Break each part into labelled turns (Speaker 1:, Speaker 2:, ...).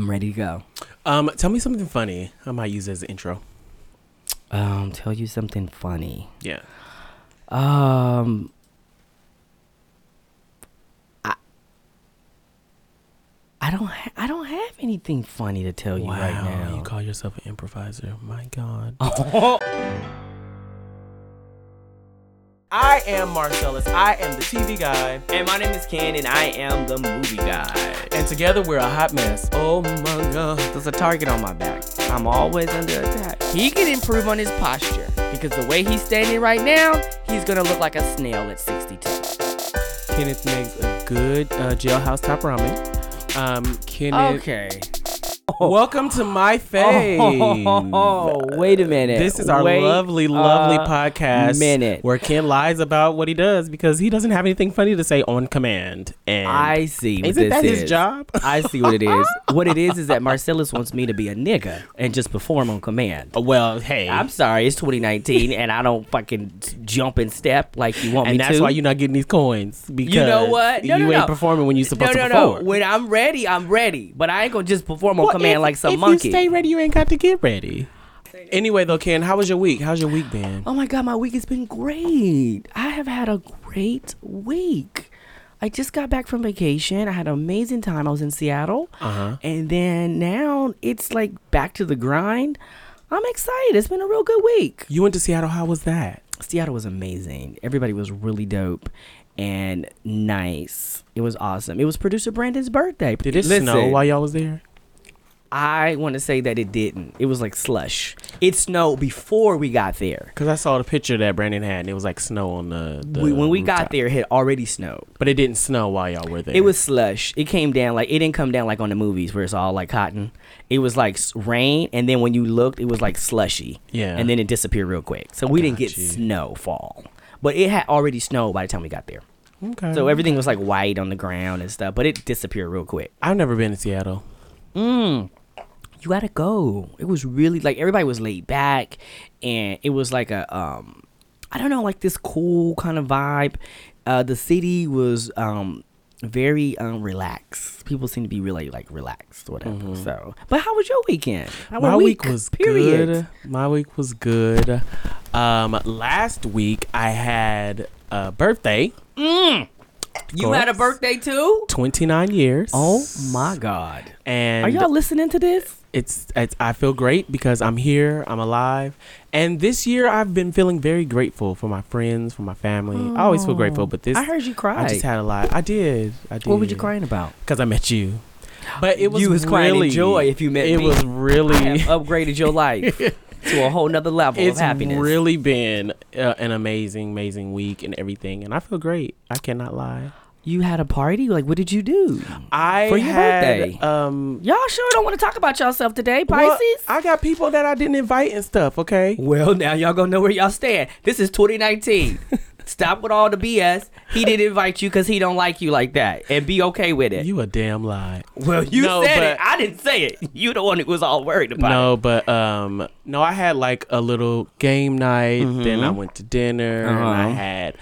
Speaker 1: I'm ready to go.
Speaker 2: Um, tell me something funny. I might use it as an intro.
Speaker 1: Um, tell you something funny.
Speaker 2: Yeah.
Speaker 1: Um, I, I don't, ha- I don't have anything funny to tell you
Speaker 2: wow.
Speaker 1: right now.
Speaker 2: You call yourself an improviser. My God. I am Marcellus. I am the TV guy.
Speaker 1: and my name is Ken, and I am the movie guy.
Speaker 2: And together we're a hot mess. Oh my God.
Speaker 1: There's a target on my back. I'm always under attack. He can improve on his posture because the way he's standing right now, he's gonna look like a snail at 62.
Speaker 2: Kenneth makes a good uh, jailhouse top ramen. Um, Kenneth.
Speaker 1: Okay.
Speaker 2: Welcome to my oh, fave.
Speaker 1: Oh, wait a minute.
Speaker 2: This is our
Speaker 1: Wait
Speaker 2: lovely, lovely podcast
Speaker 1: minute.
Speaker 2: where Ken lies about what he does because he doesn't have anything funny to say on command. And
Speaker 1: I see. What
Speaker 2: isn't
Speaker 1: this
Speaker 2: that
Speaker 1: is.
Speaker 2: his job?
Speaker 1: I see what it is. what it is is that Marcellus wants me to be a nigga and just perform on command.
Speaker 2: Oh, well, hey,
Speaker 1: I'm sorry, it's 2019 and I don't fucking jump and step like you want me
Speaker 2: and that's why you're not getting these coins because
Speaker 1: You know what? No,
Speaker 2: you
Speaker 1: no,
Speaker 2: ain't
Speaker 1: no.
Speaker 2: performing when you're supposed
Speaker 1: no, no,
Speaker 2: to
Speaker 1: no.
Speaker 2: perform.
Speaker 1: When I'm ready, I'm ready. But I ain't gonna just perform on
Speaker 2: Well,
Speaker 1: command
Speaker 2: if-
Speaker 1: like some
Speaker 2: if
Speaker 1: monkey.
Speaker 2: you stay ready, you ain't got to get ready. Anyway, though, Ken, how was your week? How's your week been?
Speaker 1: Oh my god, my week has been great. I have had a great week. I just got back from vacation. I had an amazing time. I was in Seattle.
Speaker 2: Uh-huh.
Speaker 1: And then now it's like back to the grind. I'm excited. It's been a real good week.
Speaker 2: You went to Seattle. How was that?
Speaker 1: Seattle was amazing. Everybody was really dope and nice. It was awesome. It was producer Brandon's birthday.
Speaker 2: Did it
Speaker 1: Listen,
Speaker 2: snow while y'all was there?
Speaker 1: I want to say that it didn't. It was like slush. It snowed before we got there.
Speaker 2: Because I saw the picture that Brandon had, and it was like snow on the. the
Speaker 1: we, when we got there, it had already snowed.
Speaker 2: but it didn't snow while y'all were there.
Speaker 1: It was slush. It came down like it didn't come down like on the movies where it's all like cotton. It was like rain, and then when you looked, it was like slushy.
Speaker 2: Yeah.
Speaker 1: and then it disappeared real quick. So we didn't get
Speaker 2: you.
Speaker 1: snowfall, but it had already snowed by the time we got there.
Speaker 2: okay.
Speaker 1: So everything was like white on the ground and stuff, but it disappeared real quick.
Speaker 2: I've never been to Seattle.
Speaker 1: Mm. You gotta go. It was really like everybody was laid back, and it was like a um, I don't know, like this cool kind of vibe. Uh, the city was um very um relaxed. People seem to be really like relaxed, or whatever. So, but how was your weekend? How
Speaker 2: My
Speaker 1: was
Speaker 2: week was good. My week was good. Um, last week I had a birthday.
Speaker 1: You had a birthday too?
Speaker 2: 29 years.
Speaker 1: Oh my god!
Speaker 2: And
Speaker 1: Are y'all listening to this?
Speaker 2: it's, it's I feel great because I'm here, I'm alive. And this year I've been feeling very grateful for my friends, for my family. I always feel grateful, but this
Speaker 1: I heard you cry.
Speaker 2: I just had a lot. I did. I did.
Speaker 1: what were you crying about?
Speaker 2: Because I met you. But it was
Speaker 1: you was crying
Speaker 2: really,
Speaker 1: in joy if you met
Speaker 2: It
Speaker 1: me.
Speaker 2: It was really
Speaker 1: I have upgraded your life to a whole nother level
Speaker 2: it's
Speaker 1: of happiness.
Speaker 2: really been uh, an amazing, amazing week and everything, and I feel great. I cannot lie.
Speaker 1: you had a party? Like, what did you do?
Speaker 2: I
Speaker 1: For your
Speaker 2: had,
Speaker 1: birthday.
Speaker 2: Um,
Speaker 1: Y'all sure don't want to talk about yourself today,
Speaker 2: well,
Speaker 1: Pisces?
Speaker 2: I got people that I didn't invite and stuff. Okay.
Speaker 1: Well, now y'all gonna know where y'all stand. This is 2019. Stop with all the BS. He didn't invite you because he don't like you like that, and be okay with it.
Speaker 2: You a damn lie.
Speaker 1: well, you
Speaker 2: No,
Speaker 1: said
Speaker 2: but-
Speaker 1: it. I didn't say it. You the one who was all worried about it.
Speaker 2: No, but um, no, I had like a little game night. Then I went to dinner. And I
Speaker 1: Mm-hmm. Uh-huh.
Speaker 2: had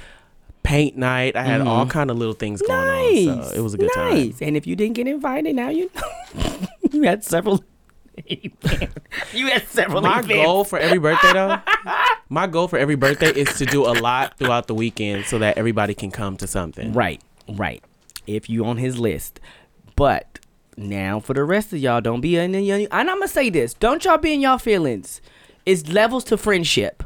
Speaker 2: paint night. I had all kind of little things going
Speaker 1: Nice.
Speaker 2: on. So it was a good time.
Speaker 1: nice. And if you didn't get invited, now you know. you had several. you had several.
Speaker 2: My
Speaker 1: events.
Speaker 2: goal for every birthday though, my goal for every birthday is to do a lot throughout the weekend so that everybody can come to something.
Speaker 1: Right, right. If you on his list, but now for the rest of y'all, don't be in the. And I'm gonna say this: don't y'all be in y'all feelings. It's levels to friendship,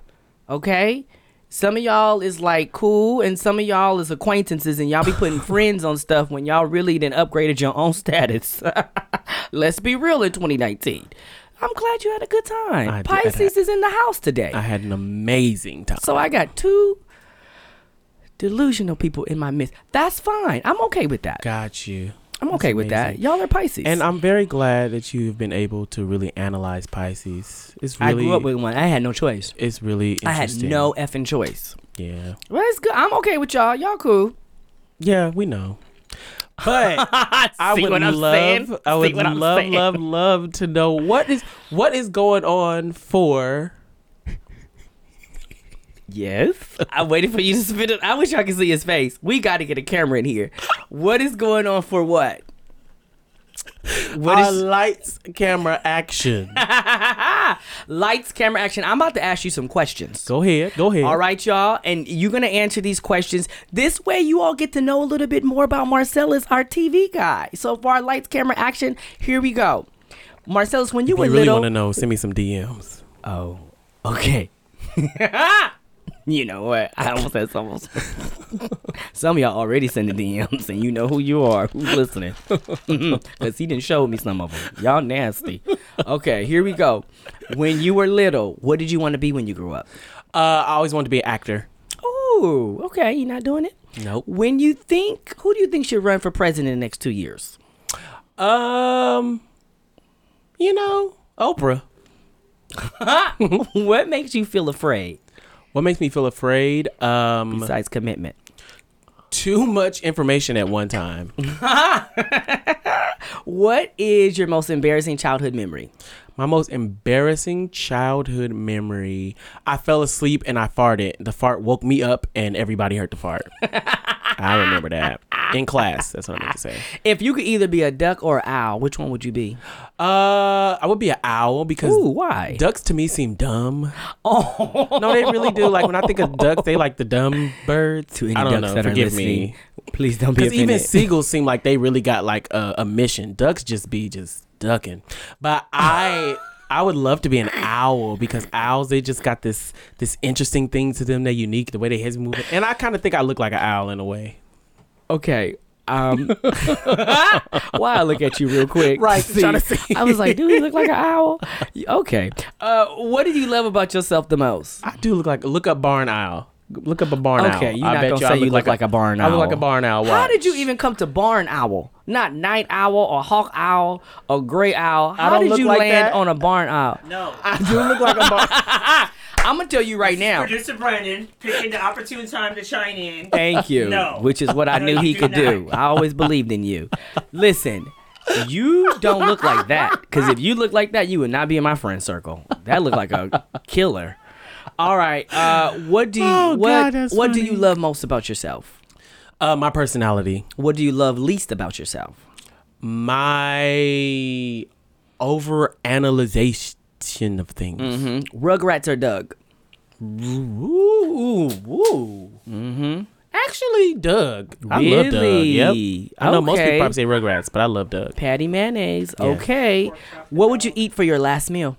Speaker 1: okay? Some of y'all is like cool, and some of y'all is acquaintances, and y'all be putting friends on stuff when y'all really done upgraded your own status. Let's be real in 2019. I'm glad you had a good time.
Speaker 2: I did.
Speaker 1: Pisces is in the house today.
Speaker 2: I had an amazing time.
Speaker 1: So I got two delusional people in my midst. That's fine. I'm okay with that.
Speaker 2: Got you.
Speaker 1: I'm okay with that. Y'all are Pisces.
Speaker 2: And I'm very glad that you've been able to really analyze Pisces. It's really I
Speaker 1: grew up with one. I had no choice.
Speaker 2: it's really
Speaker 1: I had no effing choice.
Speaker 2: Yeah.
Speaker 1: Well, it's good. I'm okay with y'all. Y'all cool.
Speaker 2: Yeah, we know. But I would
Speaker 1: what I'm
Speaker 2: love,
Speaker 1: saying?
Speaker 2: I would
Speaker 1: what
Speaker 2: love, love, love to know what is what is going on for.
Speaker 1: Yes. I'm waiting for you to spit it. I wish I could see his face. We got to get a camera in here. What is going on for what? What
Speaker 2: Our lights, camera, action.
Speaker 1: lights, camera, action? I'm about to ask you some questions.
Speaker 2: go ahead. Go ahead.
Speaker 1: All right, y'all, and you're gonna answer these questions. This way, you all get to know a little bit more about Marcellus, our TV guy. So for lights, camera, action, here we go. Marcellus, when you
Speaker 2: If
Speaker 1: were
Speaker 2: you really
Speaker 1: little,
Speaker 2: want to know, send me some DMs.
Speaker 1: oh, okay. you know what? I almost said something. some of y'all already sent sending DMs, and you know who you are, who's listening, because he didn't show me some of them. Y'all nasty. Okay, here we go. When you were little, what did you want to be when you grew up?
Speaker 2: Uh, I always wanted to be an actor.
Speaker 1: Oh, okay. You're not doing it.
Speaker 2: Nope.
Speaker 1: When you think, who do you think should run for president in the next two years?
Speaker 2: Um, you know, Oprah.
Speaker 1: what makes you feel afraid
Speaker 2: What makes me feel afraid? Um,
Speaker 1: besides commitment?
Speaker 2: too much information at one time.
Speaker 1: What is your most embarrassing childhood memory?
Speaker 2: My most embarrassing childhood memory. I fell asleep and I farted. The fart woke me up and everybody heard the fart. I remember that. In class, that's what I meant to say.
Speaker 1: If you could either be a duck or an owl, which one would you be?
Speaker 2: Uh, I would be an owl because
Speaker 1: Ooh, why?
Speaker 2: ducks to me seem dumb.
Speaker 1: Oh,
Speaker 2: No, they really do. Like when I think of ducks, they like the dumb birds.
Speaker 1: to any
Speaker 2: I don't
Speaker 1: ducks
Speaker 2: know.
Speaker 1: that are
Speaker 2: Forgive
Speaker 1: listening,
Speaker 2: me.
Speaker 1: please don't be
Speaker 2: Because even seagulls seem like they really got like a, a mission. Ducks just be just ducking. But I I would love to be an owl because owls they just got this this interesting thing to them. They're unique the way they heads moving, and I kind of think I look like an owl in a way.
Speaker 1: Okay. Um, why I look at you real quick?
Speaker 2: Right,
Speaker 1: See,
Speaker 2: trying to see.
Speaker 1: I was like, do he look like an owl? Okay. Uh, what do you love about yourself the most?
Speaker 2: I do look like look up barn owl. Look up a barn owl.
Speaker 1: Okay, you're
Speaker 2: I
Speaker 1: not
Speaker 2: bet
Speaker 1: gonna
Speaker 2: you I
Speaker 1: say you look like a barn owl.
Speaker 2: I look like a barn owl.
Speaker 1: How did you even come to barn owl? Not night owl or hawk owl or gray owl. How
Speaker 2: don't
Speaker 1: did
Speaker 2: look
Speaker 1: you
Speaker 2: like
Speaker 1: land
Speaker 2: that.
Speaker 1: on a barn owl?
Speaker 3: No.
Speaker 2: I do look like a barn.
Speaker 1: I'm gonna tell you right now.
Speaker 3: Producer Brandon picking the opportune time to shine in.
Speaker 1: Thank you.
Speaker 3: No.
Speaker 1: Which is what I
Speaker 3: No,
Speaker 1: knew he
Speaker 3: do
Speaker 1: could
Speaker 3: not.
Speaker 1: do. I always believed in you. Listen, you don't look like that. Because if you look like that, you would not be in my friend circle. That looked like a killer. All right. Uh, what do you
Speaker 2: Oh,
Speaker 1: what
Speaker 2: God, that's
Speaker 1: what do you love most about yourself?
Speaker 2: Uh, my personality,
Speaker 1: What do you love least about yourself?
Speaker 2: my over analyzation of things.
Speaker 1: Mm-hmm. Rugrats or Doug?
Speaker 2: Ooh, ooh. Mm-hmm. Actually, Doug. I love Doug. Yep. I know most people probably say Rugrats, but I love Doug.
Speaker 1: Patti Mayonnaise.
Speaker 2: Yeah.
Speaker 1: Okay. What would you eat for your last meal?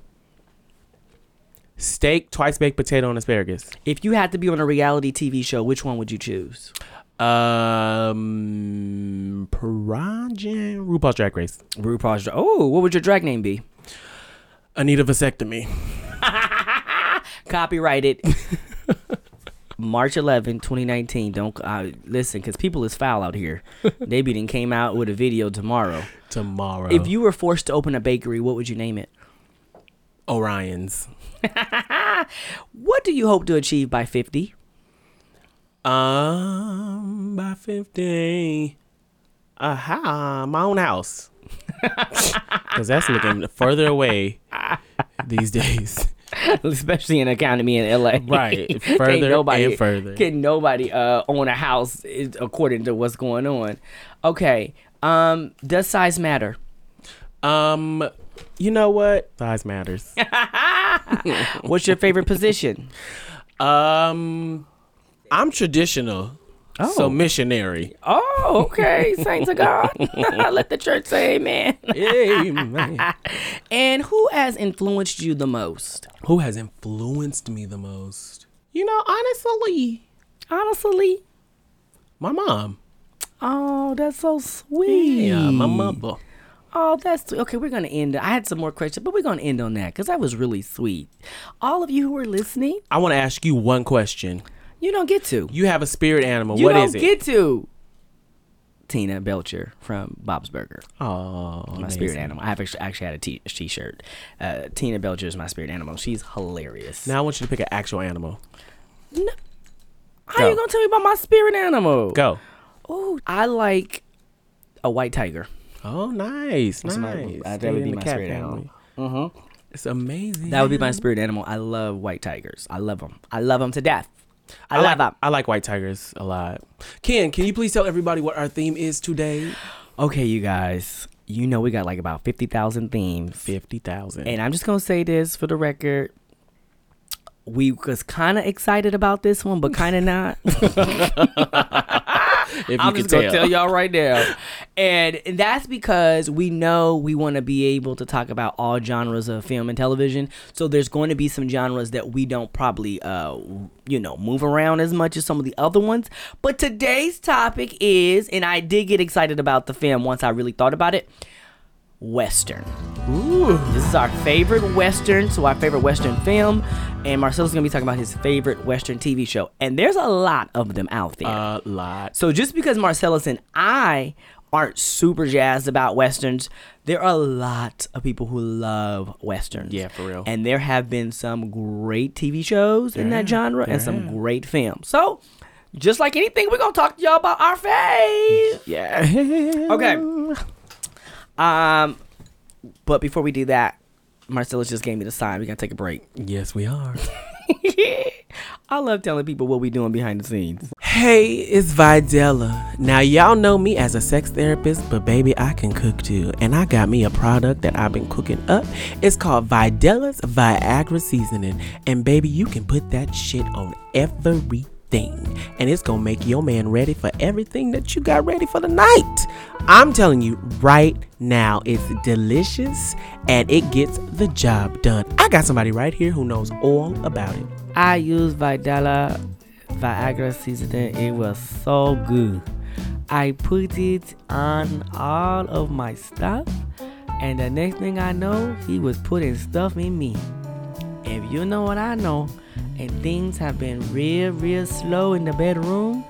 Speaker 2: Steak, twice baked potato, and asparagus.
Speaker 1: If you had to be on a reality TV show, which one would you choose?
Speaker 2: Um, Project RuPaul's Drag Race.
Speaker 1: RuPaul's. Dra- Oh, what would your drag name be?
Speaker 2: Anita vasectomy.
Speaker 1: Copyrighted. March 11, 2019. Don't uh, listen, because people is foul out here. they be done came out with a video tomorrow.
Speaker 2: Tomorrow.
Speaker 1: If you were forced to open a bakery, what would you name it?
Speaker 2: Orion's.
Speaker 1: What do you hope to achieve by 50?
Speaker 2: Um, by 50. Aha, my own house. Because that's looking further away these days.
Speaker 1: Especially in economy in LA.
Speaker 2: Right, further
Speaker 1: nobody,
Speaker 2: and further.
Speaker 1: Can nobody uh, own a house according to what's going on. Okay. Um, does size matter?
Speaker 2: Um, you know what? Size matters.
Speaker 1: What's your favorite position?
Speaker 2: um, I'm traditional.
Speaker 1: Oh.
Speaker 2: So missionary.
Speaker 1: Oh, okay. Saints of God. Let the church say amen.
Speaker 2: Amen.
Speaker 1: And who has influenced you the most?
Speaker 2: Who has influenced me the most? You know, honestly,
Speaker 1: Honestly.
Speaker 2: my mom.
Speaker 1: Oh, that's so sweet.
Speaker 2: Yeah, my mother.
Speaker 1: Oh, that's sweet. okay. We're gonna end. I had some more questions, but we're gonna end on that because that was really sweet. All of you who are listening,
Speaker 2: I want to ask you one question.
Speaker 1: You don't get to.
Speaker 2: You have a spirit animal. What is it?
Speaker 1: You
Speaker 2: What
Speaker 1: don't
Speaker 2: is it?
Speaker 1: get to. Tina Belcher from Bob's Burger,
Speaker 2: oh,
Speaker 1: my spirit animal. I have actually, actually had a t- t-shirt. Uh, Tina Belcher is my spirit animal. She's hilarious.
Speaker 2: Now I want you to pick an actual animal. No.
Speaker 1: How
Speaker 2: Go.
Speaker 1: you gonna tell me about my spirit animal?
Speaker 2: Go.
Speaker 1: Oh, I like a white tiger.
Speaker 2: Oh, nice,
Speaker 1: my-
Speaker 2: nice.
Speaker 1: uh, that
Speaker 2: Stay
Speaker 1: would
Speaker 2: in
Speaker 1: be
Speaker 2: the
Speaker 1: my
Speaker 2: cat
Speaker 1: spirit animal.
Speaker 2: family.
Speaker 1: Mm-hmm.
Speaker 2: It's amazing.
Speaker 1: That would be my spirit animal. I love white tigers. I love them. I love them to death. I,
Speaker 2: I
Speaker 1: love
Speaker 2: like
Speaker 1: them.
Speaker 2: I like white tigers a lot. Ken, can you please tell everybody what our theme is today?
Speaker 1: Okay, you guys. you know we got like about fifty thousand themes.
Speaker 2: Fifty thousand.
Speaker 1: And I'm just gonna say this for the record. We was kind of excited about this one, but kind of not.
Speaker 2: if you
Speaker 1: I'm
Speaker 2: can
Speaker 1: just gonna
Speaker 2: tell.
Speaker 1: tell y'all right now, and that's because we know we want to be able to talk about all genres of film and television. So there's going to be some genres that we don't probably, uh, you know, move around as much as some of the other ones. But today's topic is, and I did get excited about the film once I really thought about it. Western.
Speaker 2: Ooh.
Speaker 1: This is our favorite Western, so our favorite Western film, and Marcelo's gonna be talking about his favorite Western TV show. And there's a lot of them out there.
Speaker 2: A lot.
Speaker 1: So just because Marcellus and I aren't super jazzed about westerns, there are a lot of people who love westerns.
Speaker 2: Yeah, for real.
Speaker 1: And there have been some great TV shows in that
Speaker 2: Yeah,
Speaker 1: genre and some great films. So, just like anything, we're gonna talk to y'all about our fave.
Speaker 2: Yeah.
Speaker 1: Okay. Um, but before we do that, Marcellus just gave me the sign. We gotta take a break.
Speaker 2: Yes, we are.
Speaker 1: I love telling people what we doing behind the scenes.
Speaker 2: Hey, it's Videla. Now, y'all know me as a sex therapist, but baby, I can cook too. And I got me a product that I've been cooking up. It's called Videla's Viagra Seasoning. And baby, you can put that shit on everything. And it's gonna make your man ready for everything that you got ready for the night. I'm telling you right now, it's delicious and it gets the job done. I got somebody right here who knows all about it.
Speaker 1: I used Videla Viagra seasoning. It was so good. I put it on all of my stuff, and the next thing I know, he was putting stuff in me. If you know what I know, and things have been real, real slow in the bedroom,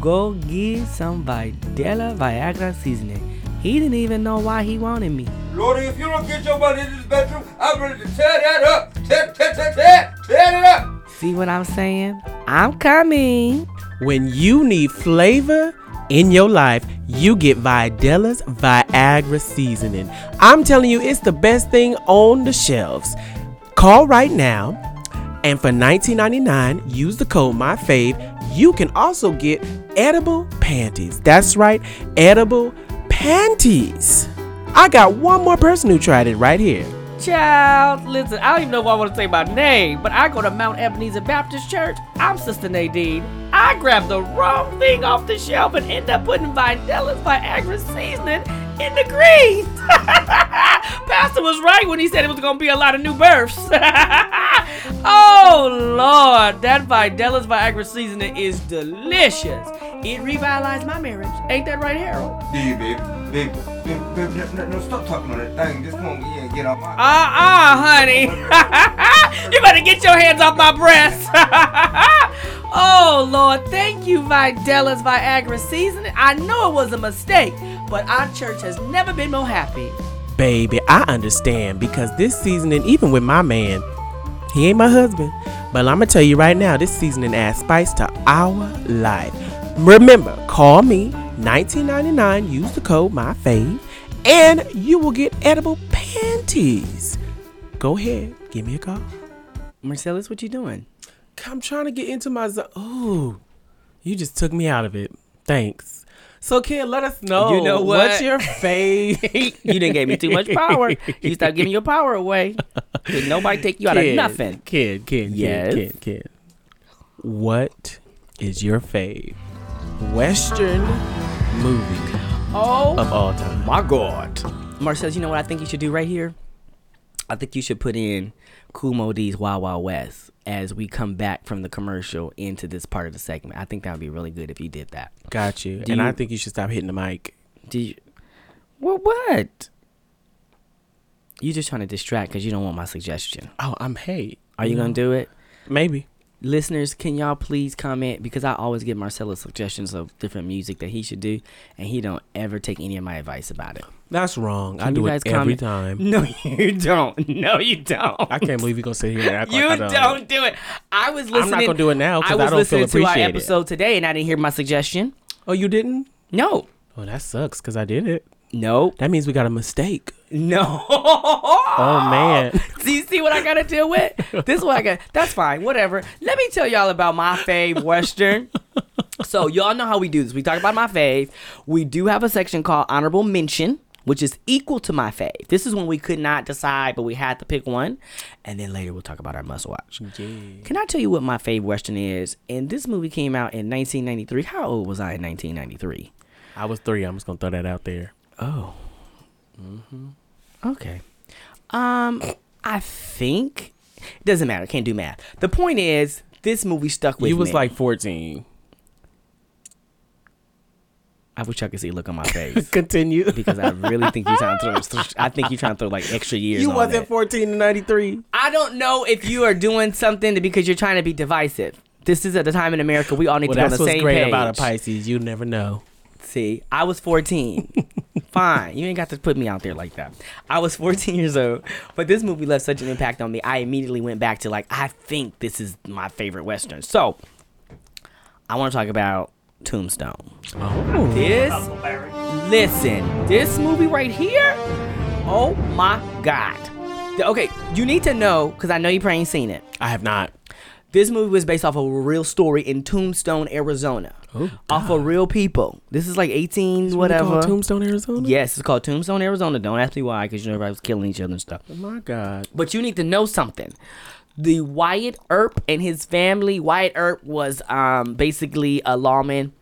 Speaker 1: go get some Videla Viagra seasoning. He didn't even know why he wanted me.
Speaker 4: Lordy, if you don't get your butt into this bedroom, I'm ready to tear that up. Tear, tear, tear, tear, tear it up.
Speaker 1: See what I'm saying? I'm coming.
Speaker 2: When you need flavor in your life, you get Videla's Viagra seasoning. I'm telling you, it's the best thing on the shelves. Call right now, and for $19.99, use the code MyFave. You can also get edible panties. That's right, edible panties. I got one more person who tried it right here.
Speaker 1: Child, listen, I don't even know if I want to say my name, but I go to Mount Ebenezer Baptist Church. I'm Sister Nadine. I grabbed the wrong thing off the shelf and end up putting Videla's Viagra seasoning in the grease. Pastor was right when he said it was going to be a lot of new births. oh, Lord, that Videla's Viagra seasoning is delicious. It revitalized my marriage. Ain't that right, Harold?
Speaker 4: Yeah, babe. Babe, babe, babe, no, no, no, stop talking on that thing. Just come here and get off my.
Speaker 1: Uh-uh, honey. you better get your hands off my breast. Oh, Lord. Thank you, Videla's Viagra seasoning. I know it was a mistake, but our church has never been more happy.
Speaker 2: Baby, I understand because this seasoning, even with my man, he ain't my husband. But I'm gonna tell you right now, this seasoning adds spice to our life. Remember, call me 1999, use the code my MyFave, and you will get edible panties. Go ahead, give me a call.
Speaker 1: Marcellus, what you doing?
Speaker 2: I'm trying to get into my zone. Oh, you just took me out of it. Thanks. So, Ken, let us know.
Speaker 1: You know what?
Speaker 2: What's your fave?
Speaker 1: you didn't give me too much power. You start giving your power away. Did nobody take you out of nothing?
Speaker 2: Kid, kid,
Speaker 1: Yes?
Speaker 2: kid, kid, kid. What is your fave Western movie
Speaker 1: Oh,
Speaker 2: of all time?
Speaker 1: my God. Marcellus, you know what I think you should do right here? I think you should put in Kool Moe Dee's Wild Wild West as we come back from the commercial into this part of the segment. I think that would be really good if you did that.
Speaker 2: Got you.
Speaker 1: Do
Speaker 2: and I think you should stop hitting the mic.
Speaker 1: Do you? Well, what? You're just trying to distract because you don't want my suggestion.
Speaker 2: Oh, I'm hate.
Speaker 1: Are you gonna do it?
Speaker 2: Maybe.
Speaker 1: Listeners, can y'all please comment because I always give Marcelo suggestions of different music that he should do, and he don't ever take any of my advice about it.
Speaker 2: That's wrong. I do it every
Speaker 1: comment?
Speaker 2: time.
Speaker 1: No, you don't. No, you don't.
Speaker 2: I can't believe you're gonna sit here and act
Speaker 1: You
Speaker 2: like I
Speaker 1: don't. do it. I was listening.
Speaker 2: I'm not gonna do it now
Speaker 1: I
Speaker 2: because
Speaker 1: was
Speaker 2: I, don't feel
Speaker 1: listening to our episode today, and I didn't hear my suggestion.
Speaker 2: Oh, you didn't?
Speaker 1: No,
Speaker 2: Oh, that sucks because I did it.
Speaker 1: No,
Speaker 2: That means we got a mistake.
Speaker 1: no.
Speaker 2: Oh man.
Speaker 1: Do you see what I gotta deal with? This is what I got. That's fine. Whatever. Let me tell y'all about my fave Western. So y'all know how we do this. We talk about my fave. We do have a section called honorable mention. which is equal to my fave. This is when we could not decide, but we had to pick one, and then later we'll talk about our must watch. Can I tell you what my fave western is? And this movie came out in 1993. How old was I in 1993?
Speaker 2: I was three. I'm just gonna throw that out there.
Speaker 1: Oh. Mm-hmm. Okay. Um, I think it doesn't matter. Can't do math. The point is, this movie stuck with me.
Speaker 2: you was
Speaker 1: me.
Speaker 2: like 14.
Speaker 1: I wish I could see a look on my face
Speaker 2: Continue.
Speaker 1: because I really think you're trying to throw. I think you're trying to throw like extra years.
Speaker 2: you wasn't
Speaker 1: that.
Speaker 2: 14 in 93.
Speaker 1: I don't know if you are doing something because you're trying to be divisive. This is at the time in America we all need
Speaker 2: Well,
Speaker 1: to be on the
Speaker 2: that's
Speaker 1: the
Speaker 2: what's
Speaker 1: same
Speaker 2: great
Speaker 1: page.
Speaker 2: about a Pisces. You never know.
Speaker 1: See, I was 14. Fine, you ain't got to put me out there like that. I was 14 years old, but this movie left such an impact on me. I immediately went back to like, I think this is my favorite western. So, I want to talk about Tombstone. Oh.
Speaker 3: This,
Speaker 1: listen, this movie right here. Oh my God. Okay, you need to know because I know you probably ain't seen it.
Speaker 2: I have not.
Speaker 1: This movie was based off of a real story in Tombstone, Arizona. Off of real people. This is like 18, whatever.
Speaker 2: Called Tombstone, Arizona.
Speaker 1: Yes, it's called Tombstone, Arizona. Don't ask me why, because you know everybody was killing each other and stuff.
Speaker 2: Oh my God.
Speaker 1: But you need to know something. The Wyatt Earp and his family. Wyatt Earp was um, basically a lawman.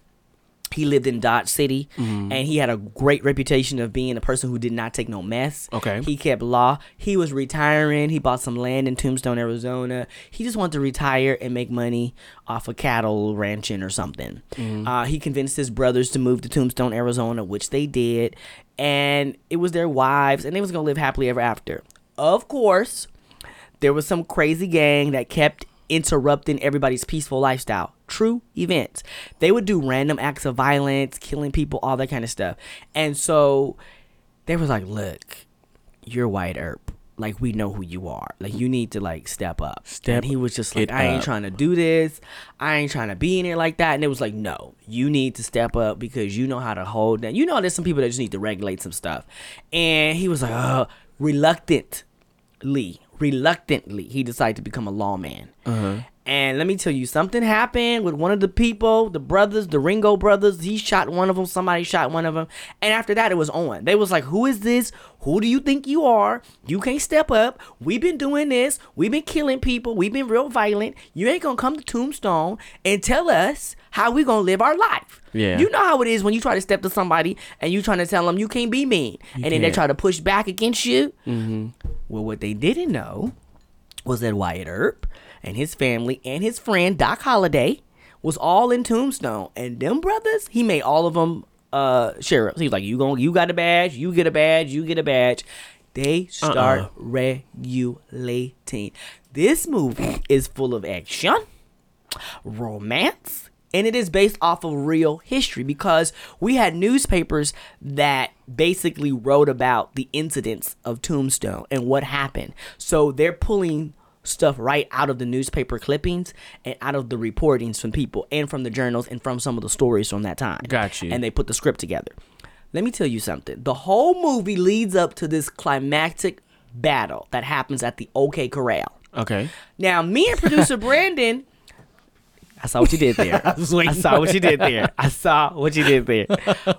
Speaker 1: He lived in Dodge City,
Speaker 2: Mm-hmm.
Speaker 1: and he had a great reputation of being a person who did not take no mess.
Speaker 2: Okay.
Speaker 1: He kept law. He was retiring. He bought some land in Tombstone, Arizona. He just wanted to retire and make money off of cattle ranching or something.
Speaker 2: Mm-hmm.
Speaker 1: Uh, he convinced his brothers to move to Tombstone, Arizona, which they did, and it was their wives, and they was gonna live happily ever after. Of course, there was some crazy gang that kept interrupting everybody's peaceful lifestyle. True events. They would do random acts of violence, killing people, all that kind of stuff. And so they was like, "Look, you're Wyatt Earp. Like we know who you are. Like you need to like step up."
Speaker 2: Step
Speaker 1: and he was just like, "I ain't
Speaker 2: up.
Speaker 1: trying to do this. I ain't trying to be in there like that." And it was like, "No, you need to step up because you know how to hold that. You know, there's some people that just need to regulate some stuff." And he was like, "Uh, reluctantly, reluctantly, he decided to become a lawman." And let me tell you, something happened with one of the people, the brothers, the Ringo brothers. He shot one of them. Somebody shot one of them. And after that, it was on. They was like, "Who is this? Who do you think you are? You can't step up. We've been doing this. We've been killing people. We've been real violent. You ain't gonna come to Tombstone and tell us how we gonna live our life."
Speaker 2: Yeah.
Speaker 1: You know how it is when you try to step to somebody and you trying to tell them you can't be mean, and then they
Speaker 2: can't.
Speaker 1: try to push back against you. Mm-hmm. Well, what they didn't know was that Wyatt Earp and his family and his friend Doc Holliday was all in Tombstone, and them brothers, he made all of them uh sheriffs. He was like, "You going you got a badge, you get a badge, you get a badge." They start
Speaker 2: Uh-uh.
Speaker 1: regulating. This movie is full of action, romance, and it is based off of real history because we had newspapers that basically wrote about the incidents of Tombstone and what happened. So they're pulling stuff right out of the newspaper clippings and out of the reportings from people and from the journals and from some of the stories from that time.
Speaker 2: Got you.
Speaker 1: And they put the script together. Let me tell you something. The whole movie leads up to this climactic battle that happens at the OK Corral.
Speaker 2: Okay.
Speaker 1: Now, me and producer Brandon, I saw what you did there. I, saw what you did there. I saw what you did there.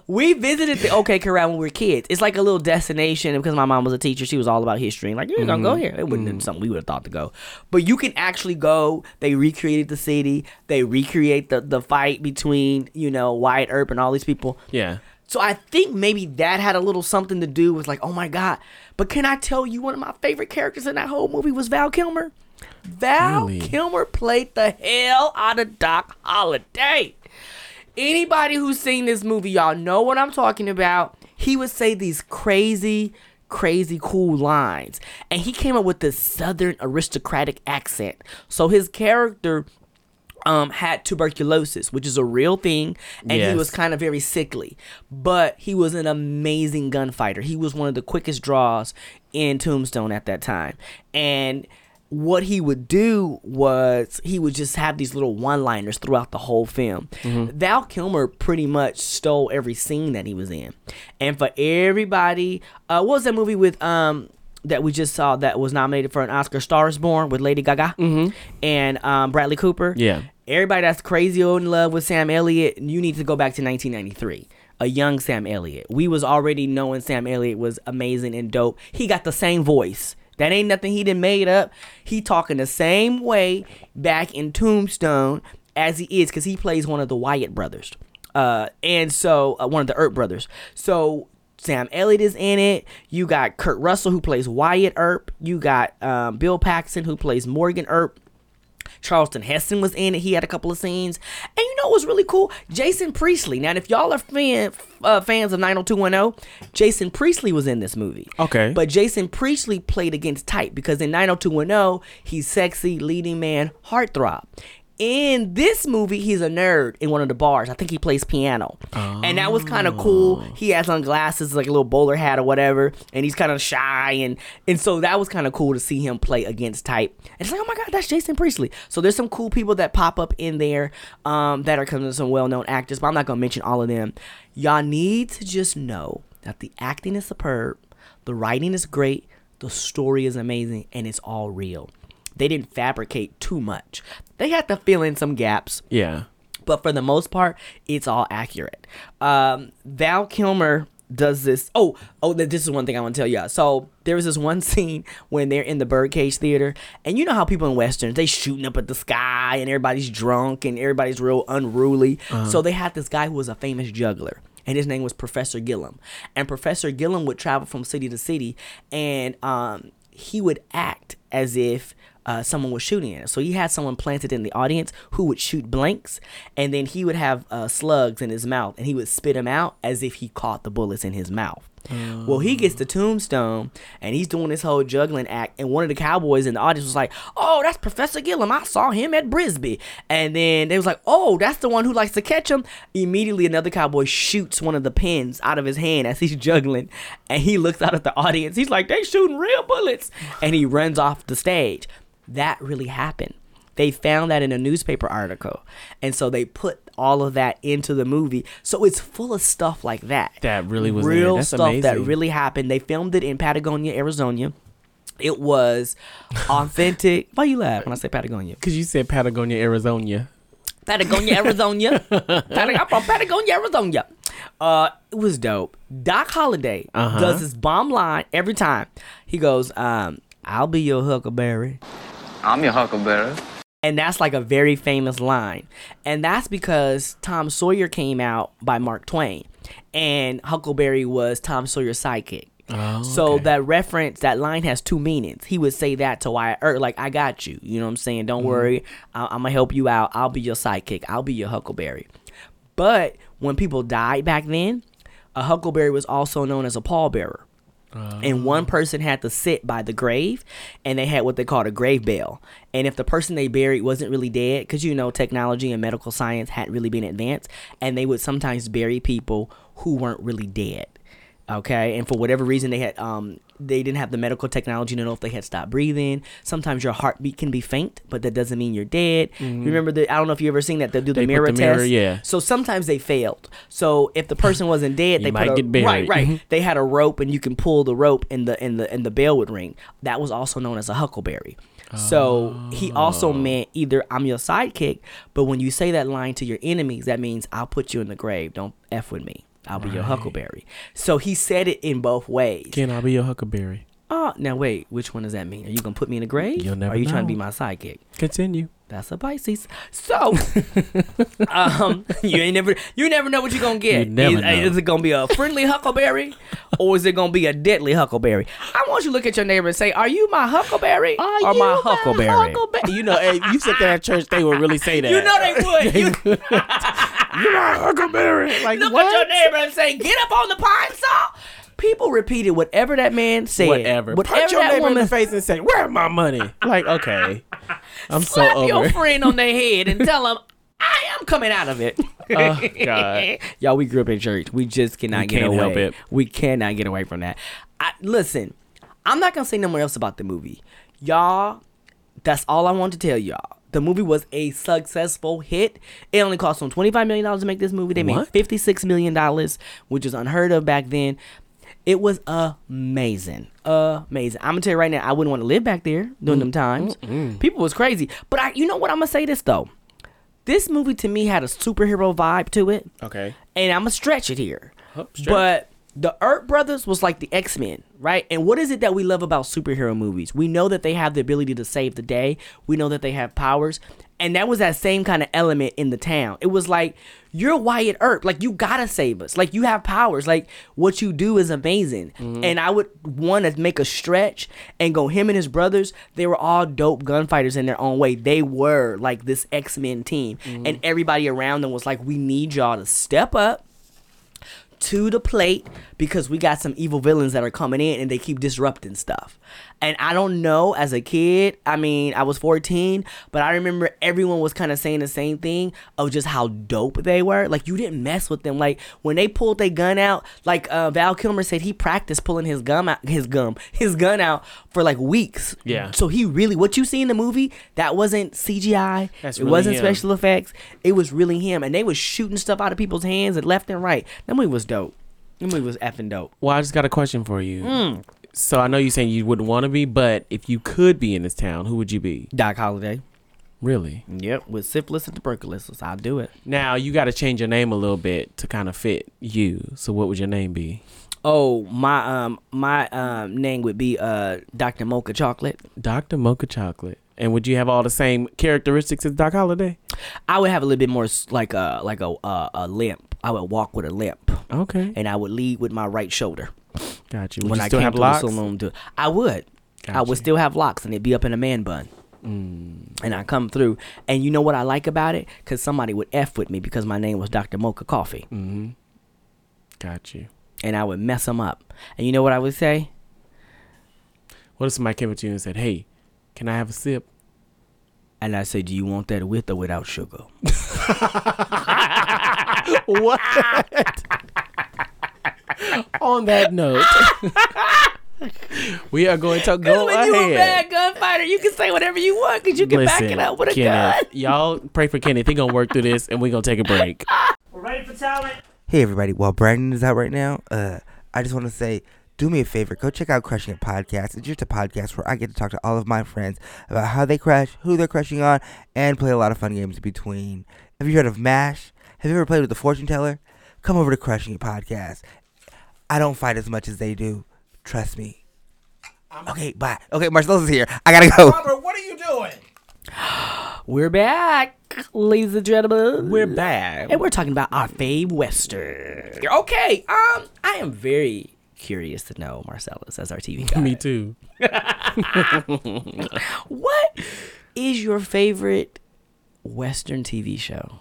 Speaker 1: we visited the OK Corral when we were kids. It's like a little destination because my mom was a teacher. She was all about history. And like, you're gonna go here. It wouldn't have been something we would have thought to go. But you can actually go. They recreated the city. They recreate the, the fight between, you know, Wyatt Earp and all these people.
Speaker 2: Yeah.
Speaker 1: So I think maybe that had a little something to do with like, oh my god. But can I tell you one of my favorite characters in that whole movie was Val Kilmer? Val
Speaker 2: Really?
Speaker 1: Kilmer played the hell out of Doc Holliday. Anybody who's seen this movie, y'all know what I'm talking about. He would say these crazy, crazy cool lines. And he came up with this southern aristocratic accent. So his character um had tuberculosis, which is a real thing, and he was kind of very sickly. But he was an amazing gunfighter. He was one of the quickest draws in Tombstone at that time. And what he would do was he would just have these little one-liners throughout the whole film. Val Kilmer pretty much stole every scene that he was in. And for everybody, uh what was that movie with um that we just saw that was nominated for an Oscar, Stars Born with Lady Gaga and um, Bradley Cooper.
Speaker 2: Yeah.
Speaker 1: Everybody that's crazy old in love with Sam Elliott, you need to go back to 1993. a young Sam Elliott. We was already knowing Sam Elliott was amazing and dope. He got the same voice. That ain't nothing he done made up. He talking the same way back in Tombstone as he is because he plays one of the Wyatt brothers. Uh, and so uh, one of the Earp brothers. So Sam Elliott is in it. You got Kurt Russell who plays Wyatt Earp. You got um, Bill Paxton who plays Morgan Earp. Charlton Heston was in it. He had a couple of scenes. And you know what was really cool? Jason Priestley. Now, if y'all are fan, uh, fans of 90210, Jason Priestley was in this movie.
Speaker 2: Okay.
Speaker 1: But Jason Priestley played against type because in 90210, he's sexy, leading man, heartthrob. In this movie, he's a nerd in one of the bars. I think he plays piano. And that was kind of cool. He has on glasses, like a little bowler hat or whatever, and he's kind of shy. And, and so that was kind of cool to see him play against type. And it's like, oh my God, that's Jason Priestley. So there's some cool people that pop up in there um, that are coming of some well known actors, but I'm not going to mention all of them. Y'all need to just know that the acting is superb, the writing is great, the story is amazing, and it's all real. They didn't fabricate too much. They had to fill in some gaps,
Speaker 2: Yeah.
Speaker 1: but for the most part, it's all accurate. Um, Val Kilmer does this. Oh, oh, th- this is one thing I want to tell you. all So there was this one scene when they're in the Birdcage Theater, and you know how people in westerns they shooting up at the sky, and everybody's drunk, and everybody's real unruly. So they had this guy who was a famous juggler. And his name was Professor Gillum. And Professor Gillum would travel from city to city, and um, he would act as if uh, someone was shooting at him. So he had someone planted in the audience who would shoot blanks, and then he would have uh, slugs in his mouth, and he would spit them out as if he caught the bullets in his mouth. Well, he gets the Tombstone, and he's doing this whole juggling act, and one of the cowboys in the audience was like, "Oh, that's Professor Gillum. I saw him at Bisbee. And then they was like, "Oh, that's the one who likes to catch him." Immediately, another cowboy shoots one of the pins out of his hand as he's juggling, and he looks out at the audience. He's like, "They shooting real bullets," and he runs off the stage that really happened. They found that in a newspaper article. And so they put all of that into the movie. So it's full of stuff like that.
Speaker 2: That really was
Speaker 1: real stuff that really happened. They filmed it in Patagonia, Arizona. It was authentic. Why you laugh when I say Patagonia?
Speaker 2: Because you said Patagonia, Arizona.
Speaker 1: Patagonia, Arizona. I'm from Patagonia, Arizona. Uh, it was dope. Doc Holliday
Speaker 2: Uh-huh.
Speaker 1: does this bomb line every time. He goes, um, "I'll be your Huckleberry."
Speaker 5: I'm your Huckleberry.
Speaker 1: And that's like a very famous line. And that's because Tom Sawyer came out by Mark Twain. And Huckleberry was Tom Sawyer's sidekick.
Speaker 2: Oh,
Speaker 1: so that reference, that line has two meanings. He would say that to Wyatt Earp, like, I got you. You know what I'm saying? Don't mm-hmm. worry. I- I'm going to help you out. I'll be your sidekick. I'll be your Huckleberry. But when people died back then, a Huckleberry was also known as a pallbearer and one ah. person had to sit by the grave and they had what they called a grave bell. And if the person they buried wasn't really dead because you know technology and medical science hadn't really been advanced and they would sometimes bury people who weren't really dead okay and for whatever reason they had um they didn't have the medical technology to know if they had stopped breathing sometimes your heartbeat can be faint but that doesn't mean you're dead you remember the i don't know if you ever seen that they'll do the
Speaker 2: They
Speaker 1: mirror
Speaker 2: the mirror,
Speaker 1: test
Speaker 2: yeah.
Speaker 1: so sometimes they failed so if the person wasn't dead they
Speaker 2: might
Speaker 1: a,
Speaker 2: get buried.
Speaker 1: right right
Speaker 2: Mhm.
Speaker 1: they had a rope and you can pull the rope and the and the and the bell would ring. That was also known as a huckleberry. So he also meant either I'm your sidekick, but when you say that line to your enemies, that means I'll put you in the grave. Don't f with me. I'll be your huckleberry. So he said it in both ways.
Speaker 2: Can I be your Huckleberry?
Speaker 1: Oh, now wait, which one does that mean? Are you gonna put me in a grave?
Speaker 2: You'll never
Speaker 1: Or are you trying to be my sidekick?
Speaker 2: Continue.
Speaker 1: That's a Pisces. So, um, you ain't never, you never know what you're gonna get.
Speaker 2: You never
Speaker 1: is,
Speaker 2: know.
Speaker 1: is it gonna be a friendly huckleberry, or is it gonna be a deadly huckleberry? I want you to look at your neighbor and say, "Are you my huckleberry are or my huckleberry?"
Speaker 2: You know, hey, you sit there at church, they will really say that.
Speaker 1: You know they would. You
Speaker 2: You're my Huckleberry. Like
Speaker 1: look
Speaker 2: what?
Speaker 1: at your neighbor and say, "Get up on the pine saw." People repeated whatever that man said.
Speaker 2: Whatever.
Speaker 1: Whatever
Speaker 2: Punch your neighbor in the face and say, "Where's my money?" Like, okay, I'm so
Speaker 1: slap
Speaker 2: over.
Speaker 1: your friend on their head and tell them, "I am coming out of it."
Speaker 2: Oh God.
Speaker 1: Y'all, we grew up in church. We just cannot
Speaker 2: We
Speaker 1: get away. We cannot get away from that. I, listen, I'm not gonna say no more else about the movie, y'all. That's all I want to tell y'all. The movie was a successful hit. It only cost them twenty five million dollars to make this movie. They made fifty six million dollars, which is unheard of back then. It was amazing, amazing. I'm gonna tell you right now, I wouldn't want to live back there during them mm, times. People was crazy, but I, you know what? I'm gonna say this though. This movie to me had a superhero vibe to it
Speaker 2: Okay.
Speaker 1: and I'm gonna stretch it here.
Speaker 2: Oh, stretch.
Speaker 1: But the Earp brothers was like the X Men, right? And what is it that we love about superhero movies? We know that they have the ability to save the day. We know that they have powers, and that was that same kind of element in the town. It was like you're Wyatt Earp, like you gotta save us, like you have powers, like what you do is amazing. Mm-hmm. And I would want to make a stretch and go him and his brothers. They were all dope gunfighters in their own way. They were like this X Men team, mm-hmm. and everybody around them was like, "We need y'all to step up." to the plate because we got some evil villains that are coming in and they keep disrupting stuff. And I don't know as a kid, I mean, I was 14, but I remember everyone was kind of saying the same thing of just how dope they were. Like you didn't mess with them. Like when they pulled their gun out, like uh, Val Kilmer said he practiced pulling his gum out his gum, his gun out for like weeks.
Speaker 2: Yeah.
Speaker 1: So he really what you see in the movie, that wasn't CGI.
Speaker 2: That's
Speaker 1: it
Speaker 2: really
Speaker 1: wasn't
Speaker 2: him.
Speaker 1: special effects. It was really him. And they was shooting stuff out of people's hands and left and right. That movie was dope. That movie was effing dope.
Speaker 2: Well, I just got a question for you.
Speaker 1: Hmm.
Speaker 2: So I know you're saying you wouldn't want to be, but if you could be in this town, who would you be?
Speaker 1: Doc Holliday.
Speaker 2: Really?
Speaker 1: Yep, with syphilis and tuberculosis, I'll do it.
Speaker 2: Now you got to change your name a little bit to kind of fit you. So what would your name be?
Speaker 1: Oh, my um my um name would be uh Dr. Mocha Chocolate.
Speaker 2: Dr. Mocha Chocolate. And would you have all the same characteristics as Doc Holliday?
Speaker 1: I would have a little bit more like a like a uh, a limp. I would walk with a limp,
Speaker 2: Okay.
Speaker 1: and I would lead with my right shoulder
Speaker 2: Got you. Would
Speaker 1: when
Speaker 2: you
Speaker 1: I
Speaker 2: still
Speaker 1: came
Speaker 2: have
Speaker 1: to
Speaker 2: locks?
Speaker 1: the saloon. To, I would. I would still have locks, and it'd be up in a man bun.
Speaker 2: Mm.
Speaker 1: And I come through, and you know what I like about it? Cause somebody would f with me because my name was Dr. Mocha Coffee,
Speaker 2: Mm-hmm. Got you.
Speaker 1: and I would mess them up. And you know what I would say?
Speaker 2: What if somebody came up to you and said, "Hey, can I have a sip?"
Speaker 1: And I say, do you want that with or without sugar?
Speaker 2: what? On that note, we are going to go
Speaker 1: when you a bad gunfighter, you can say whatever you want because you can back it up with a
Speaker 2: Kenneth,
Speaker 1: gun.
Speaker 2: y'all pray for Kenneth. He gonna work through this, and we're gonna take a break.
Speaker 3: We're ready for talent.
Speaker 6: Hey everybody, while Brandon is out right now, uh, I just want to say, do me a favor, go check out Crushing It Podcast. It's just a podcast where I get to talk to all of my friends about how they crush, who they're crushing on, and play a lot of fun games in between. Have you heard of MASH? Have you ever played with the fortune teller? Come over to Crushing It Podcast. I don't fight as much as they do. Trust me. Okay, bye. Okay, Marcelo's is here. I gotta go.
Speaker 7: Robert, what are you doing?
Speaker 1: We're back, ladies and gentlemen.
Speaker 2: We're back.
Speaker 1: and we're talking about our fave western. Okay, um, I am very curious to know Marcellus as our TV guy.
Speaker 2: Me too.
Speaker 1: What is your favorite western TV show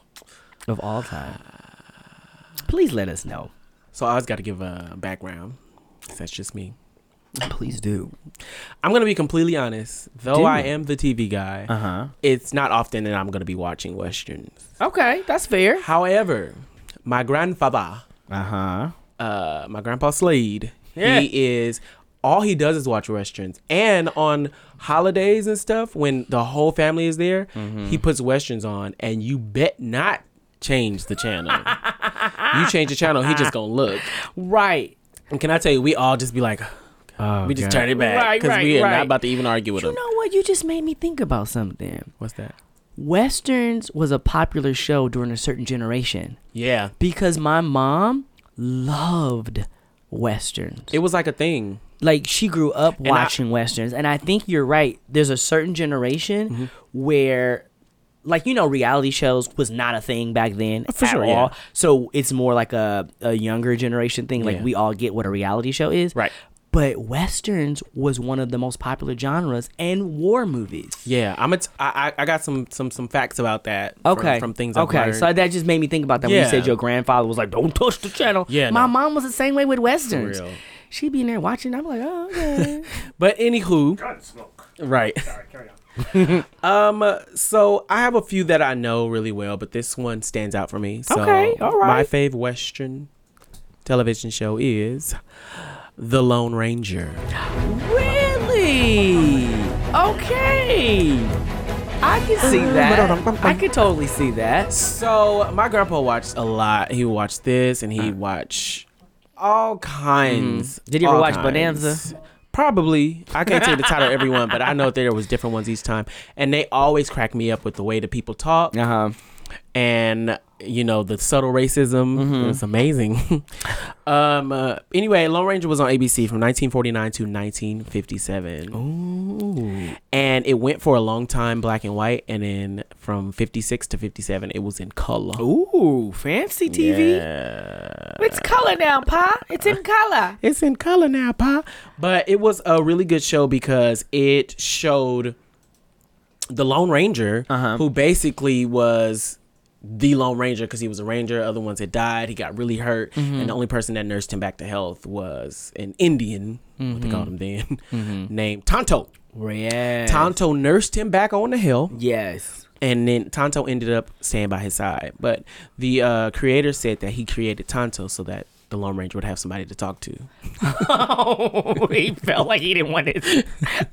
Speaker 1: of all time? Please let us know.
Speaker 2: So I always got to give a background. That's just me.
Speaker 1: Please do.
Speaker 2: I'm gonna be completely honest. Though
Speaker 1: Do.
Speaker 2: I am the TV guy,
Speaker 1: Uh huh.
Speaker 2: it's not often that I'm gonna be watching westerns.
Speaker 1: Okay, that's fair.
Speaker 2: However, my grandfather,
Speaker 1: Uh huh.
Speaker 2: uh, my grandpa Slade,
Speaker 1: Yeah.
Speaker 2: he is all he does is watch westerns. And on holidays and stuff, when the whole family is there,
Speaker 1: Mm-hmm.
Speaker 2: he puts westerns on, and you bet not change the channel. you change the channel, he just gonna look.
Speaker 1: Right.
Speaker 2: And can I tell you, we all just be like,
Speaker 1: Oh,
Speaker 2: we just
Speaker 1: God.
Speaker 2: turn it back
Speaker 1: Right,
Speaker 2: because
Speaker 1: right,
Speaker 2: we are
Speaker 1: right.
Speaker 2: not about to even argue with
Speaker 1: You
Speaker 2: him.
Speaker 1: know what? You just made me think about something.
Speaker 2: What's that?
Speaker 1: Westerns was a popular show during a certain generation
Speaker 2: Yeah,
Speaker 1: because my mom loved westerns.
Speaker 2: it was like a thing.
Speaker 1: like she grew up
Speaker 2: I-
Speaker 1: watching westerns and i think you're right there's a certain generation
Speaker 2: Mm-hmm.
Speaker 1: where like you know reality shows was not a thing back then oh,
Speaker 2: For
Speaker 1: at
Speaker 2: sure,
Speaker 1: all
Speaker 2: yeah.
Speaker 1: so it's more like a, a younger generation thing like
Speaker 2: Yeah.
Speaker 1: we all get what a reality show is
Speaker 2: Right.
Speaker 1: but westerns was one of the most popular genres and war movies
Speaker 2: Yeah, I'm. A t- I, I I got some some some facts about that. from-
Speaker 1: Okay.
Speaker 2: From, things. I've
Speaker 1: okay.
Speaker 2: learned.
Speaker 1: So that just made me think about that when you
Speaker 2: Yeah.
Speaker 1: said your grandfather was like, "Don't touch the channel."
Speaker 2: Yeah,
Speaker 1: My
Speaker 2: no.
Speaker 1: mom was the same way with westerns.
Speaker 2: real.
Speaker 1: She'd be in there watching. I'm like, "Oh, okay."
Speaker 2: But anywho,
Speaker 3: Gunsmoke.
Speaker 2: right.
Speaker 3: Sorry, carry on.
Speaker 2: Um. uh, So I have a few that I know really well, but this one stands out for me. So
Speaker 1: Okay, all right.
Speaker 2: My fave Western television show is The Lone Ranger.
Speaker 1: Really? Okay. I can see that. I could totally see that.
Speaker 2: So my grandpa watched a lot. He watched this, and he watched all kinds.
Speaker 1: Mm. Did he ever watch
Speaker 2: kinds.
Speaker 1: Bonanza?
Speaker 2: Probably. I can't tell you the title of every one, but I know there was different ones each time, and they always crack me up with the way the people talk.
Speaker 1: Uh huh.
Speaker 2: and you know the subtle racism
Speaker 1: Mm-hmm.
Speaker 2: was amazing. um. Uh, anyway, Lone Ranger was on ABC from 1949 to 1957,
Speaker 1: Ooh.
Speaker 2: and it went for a long time black and white, and then from 56 to 57, it was in color.
Speaker 1: Ooh, fancy TV.
Speaker 2: Yeah.
Speaker 1: It's color now, Pa. It's in color.
Speaker 2: It's in color now, Pa. But it was a really good show because it showed the Lone Ranger,
Speaker 1: Uh-huh.
Speaker 2: who basically was the Lone Ranger because he was a ranger. Other ones had died. He got really hurt,
Speaker 1: Mm-hmm.
Speaker 2: and the only person that nursed him back to health was an Indian, what they called him then, named Tonto.
Speaker 1: Yeah.
Speaker 2: Tonto nursed him back on the hill,
Speaker 1: Yes.
Speaker 2: and then Tonto ended up staying by his side. But the uh, creator said that he created Tonto so that the Lone Ranger would have somebody to talk to.
Speaker 1: Oh, he felt like he didn't want his he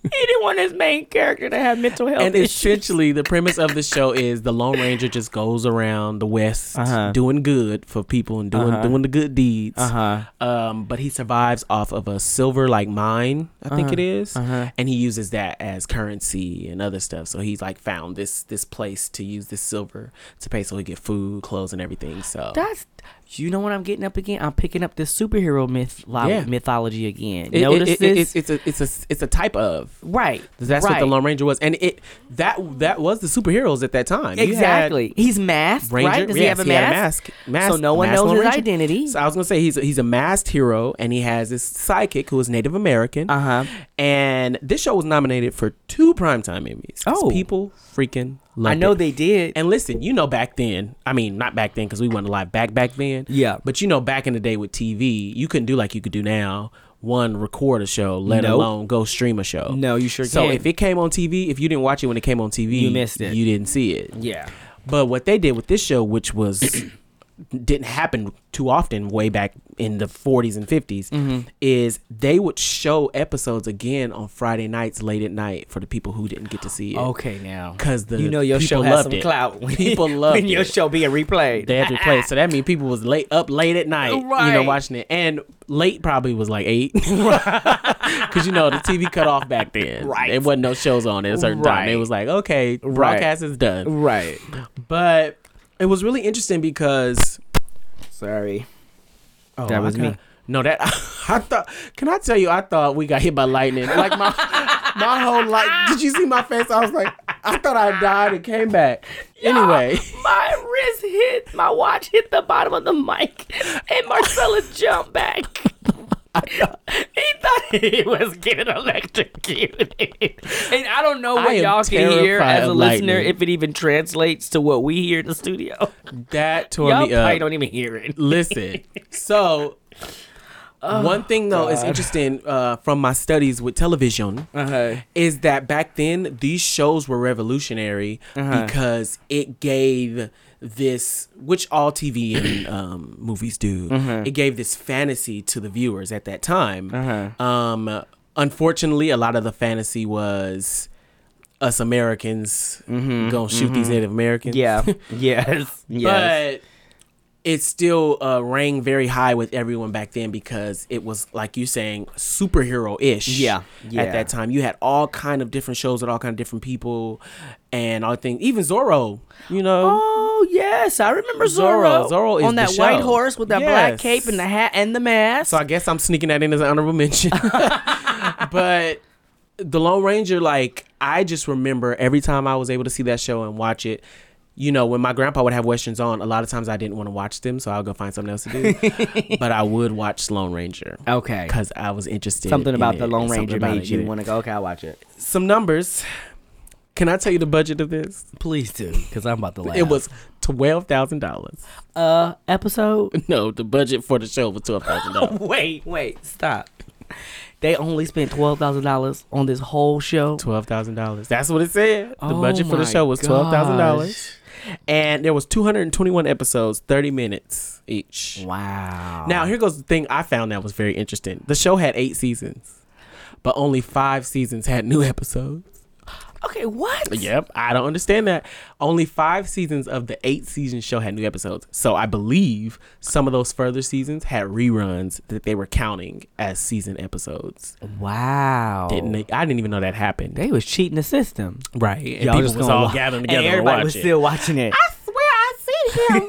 Speaker 1: didn't want his main character to have mental health
Speaker 2: and
Speaker 1: issues.
Speaker 2: essentially the premise of the show is the lone ranger just goes around the west
Speaker 1: Uh-huh.
Speaker 2: doing good for people and doing
Speaker 1: Uh-huh.
Speaker 2: doing the good deeds
Speaker 1: Uh-huh.
Speaker 2: um but he survives off of a silver like mine i think it is
Speaker 1: Uh-huh.
Speaker 2: and he uses that as currency and other stuff so he's like found this this place to use this silver to pay so he get food clothes and everything so
Speaker 1: That's you know what I'm getting up again. I'm picking up this superhero myth
Speaker 2: Yeah.
Speaker 1: mythology again.
Speaker 2: It- it-
Speaker 1: Notice
Speaker 2: it-
Speaker 1: this,
Speaker 2: it's, it's a it's a it's a type of
Speaker 1: right?
Speaker 2: that's
Speaker 1: right.
Speaker 2: what the Lone Ranger was, and it that that was the superheroes at that time.
Speaker 1: Exactly. He's masked,
Speaker 2: Ranger.
Speaker 1: right? Does he have a mask?
Speaker 2: mask?
Speaker 1: So no one knows
Speaker 2: Lone
Speaker 1: his
Speaker 2: Ranger.
Speaker 1: identity.
Speaker 2: So I was gonna say he's a, he's a masked hero, and he has this sidekick who is Native American.
Speaker 1: Uh huh.
Speaker 2: And this show was nominated for two primetime Emmys.
Speaker 1: Oh.
Speaker 2: people freaking love
Speaker 1: I know
Speaker 2: it.
Speaker 1: they did.
Speaker 2: And listen, you know back then. I mean, not back then because we weren't alive back back then.
Speaker 1: Yeah.
Speaker 2: But you know, back in the day with TV, you couldn't do like you could do now. One record a show, let
Speaker 1: Nope.
Speaker 2: alone go stream a show.
Speaker 1: No, you sure
Speaker 2: So
Speaker 1: can.
Speaker 2: if it came on TV, if you didn't watch it when it came on TV,
Speaker 1: You missed it.
Speaker 2: You didn't see it.
Speaker 1: yeah.
Speaker 2: But what they did with this show, which was didn't happen too often way back in the 40s and 50s,
Speaker 1: Mm-hmm.
Speaker 2: is they would show episodes again on Friday nights late at night for the people who didn't get to see it.
Speaker 1: Okay, now
Speaker 2: Because the
Speaker 1: you know your show has
Speaker 2: loved
Speaker 1: some
Speaker 2: it.
Speaker 1: clout.
Speaker 2: People loved
Speaker 1: when your
Speaker 2: it.
Speaker 1: show being replayed.
Speaker 2: They had to replace, so that means people was late up late at night, you know, watching it, and late probably was like eight, because you know the TV cut off back then.
Speaker 1: Right.
Speaker 2: It wasn't no shows on at a certain time. It was like okay, broadcast is done.
Speaker 1: right.
Speaker 2: But it was really interesting because
Speaker 1: Sorry.
Speaker 2: Oh,
Speaker 1: That was
Speaker 2: I kinda-
Speaker 1: me.
Speaker 2: No, that I thought. Can I tell you? I thought we got hit by lightning. Like my my whole life. Did you see my face? I was like, I thought I died and came back. Anyway,
Speaker 1: my wrist hit, my watch hit the bottom of the mic, and Marcella jumped back. He thought he was getting electrocuted. And I don't know what
Speaker 2: I
Speaker 1: y'all can hear as a listener
Speaker 2: lightning.
Speaker 1: if it even translates to what we hear in the studio.
Speaker 2: that tore
Speaker 1: Y'all
Speaker 2: me
Speaker 1: probably
Speaker 2: up.
Speaker 1: don't even hear it.
Speaker 2: Listen, so one thing though is interesting uh, from my studies with television
Speaker 1: Uh-huh.
Speaker 2: is that back then these shows were revolutionary
Speaker 1: Uh-huh.
Speaker 2: because it gave this which all TV and um, movies do
Speaker 1: Uh-huh.
Speaker 2: it gave this fantasy to the viewers at that time
Speaker 1: Uh-huh.
Speaker 2: um, unfortunately a lot of the fantasy was us Americans gonna shoot these Native Americans
Speaker 1: Mm-hmm. Yeah. yes. Yes.
Speaker 2: but it still uh, rang very high with everyone back then because it was like you saying superhero ish.
Speaker 1: Yeah, yeah.
Speaker 2: At that time, you had all kind of different shows with all kind of different people, and all things. Even Zorro, you know.
Speaker 1: Oh Oh, yes, I remember
Speaker 2: Zorro.
Speaker 1: Zorro.
Speaker 2: Zorro is
Speaker 1: on that
Speaker 2: the
Speaker 1: white horse with that black cape and the hat and the mask.
Speaker 2: So I guess I'm sneaking that in as an honorable mention. but the Lone Ranger, like I just remember every time I was able to see that show and watch it. You know, when my grandpa would have westerns on, a lot of times I didn't want to watch them, so I'll go find something else to do. but I would watch Lone Ranger
Speaker 1: okay.
Speaker 2: because I was interested.
Speaker 1: Something
Speaker 2: in
Speaker 1: about
Speaker 2: it,
Speaker 1: the Lone
Speaker 2: something
Speaker 1: Ranger
Speaker 2: about
Speaker 1: made
Speaker 2: it,
Speaker 1: you
Speaker 2: yeah.
Speaker 1: want to go. Okay, I'll watch it.
Speaker 2: Some numbers. Can I tell you the budget of this?
Speaker 1: Please do, because I'm about to laugh.
Speaker 2: It was twelve thousand dollars.
Speaker 1: uh episode.
Speaker 2: No, the budget for the show was twelve thousand dollars.
Speaker 1: wait, wait, stop. They only spent twelve thousand dollars on this whole show.
Speaker 2: Twelve thousand dollars. That's what it said. The
Speaker 1: Oh
Speaker 2: budget for the show was twelve thousand dollars, and there was two hundred and twenty-one episodes, thirty minutes each.
Speaker 1: Wow.
Speaker 2: Now here goes the thing I found that was very interesting. The show had eight seasons, but only five seasons had new episodes.
Speaker 1: Okay, what?
Speaker 2: Yep, I don't understand that. Only five seasons of the eight season show had new episodes. So I believe some of those further seasons had reruns that they were counting as season episodes.
Speaker 1: Wow.
Speaker 2: Didn't they? I didn't even know that happened.
Speaker 1: They was cheating the system.
Speaker 2: right, and
Speaker 1: Y'all
Speaker 2: people
Speaker 1: just
Speaker 2: was all
Speaker 1: wa-
Speaker 2: gathering
Speaker 1: and
Speaker 2: together to
Speaker 1: everybody
Speaker 2: watch
Speaker 1: was
Speaker 2: it.
Speaker 1: still watching it.
Speaker 2: I him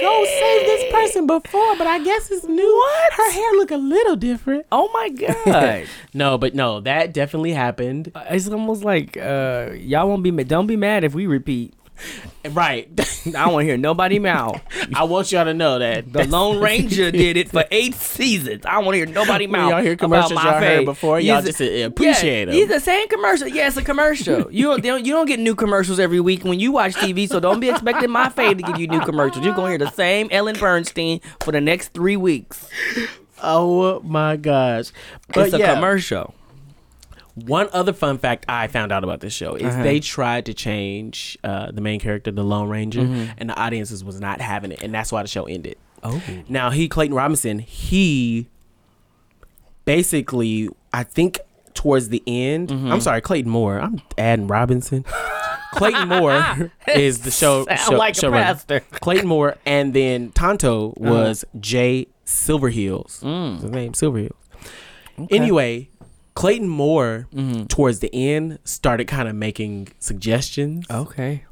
Speaker 2: go save this person before, but I guess it's new. What? Her hair look a little different.
Speaker 1: Oh my god.
Speaker 2: No, but no, that definitely happened.
Speaker 1: it's almost like uh, y'all won't be ma- don't be mad if we repeat.
Speaker 2: Right.
Speaker 1: I don't want to hear nobody mouth.
Speaker 2: I want y'all to know that
Speaker 1: The Lone Ranger did it for eight seasons. I don't want to hear nobody
Speaker 2: When
Speaker 1: mouth.
Speaker 2: y'all hear
Speaker 1: about
Speaker 2: commercials
Speaker 1: my
Speaker 2: y'all heard before,
Speaker 1: He's
Speaker 2: y'all just, appreciate
Speaker 1: yeah. He's the same commercial. Yeah, it's a commercial. You don't, don't- you don't get new commercials every week when you watch TV, so don't be expecting my fave to give you new commercials. You're gonna hear the same Ellen Bernstein for the next three weeks.
Speaker 2: oh my gosh. But
Speaker 1: it's a
Speaker 2: yeah,
Speaker 1: commercial.
Speaker 2: One other fun fact I found out about this show is
Speaker 1: Uh-huh.
Speaker 2: they tried to change uh, the main character, the Lone Ranger,
Speaker 1: Mm-hmm.
Speaker 2: and the audiences was not having it, and that's why the show ended.
Speaker 1: Oh.
Speaker 2: Now he Clayton Robinson, he basically I think towards the end.
Speaker 1: Mm-hmm.
Speaker 2: I'm sorry, Clayton Moore. I'm adding Robinson. Clayton Moore is the show.
Speaker 1: Sound
Speaker 2: show
Speaker 1: like a
Speaker 2: showrunner.
Speaker 1: pastor.
Speaker 2: Clayton Moore, and then Tonto
Speaker 1: Uh-huh.
Speaker 2: was Jay Silverheels.
Speaker 1: Mm.
Speaker 2: His name Silverheels. Anyway, Clayton Moore
Speaker 1: Mm-hmm.
Speaker 2: towards the end started kind of making suggestions
Speaker 1: Okay.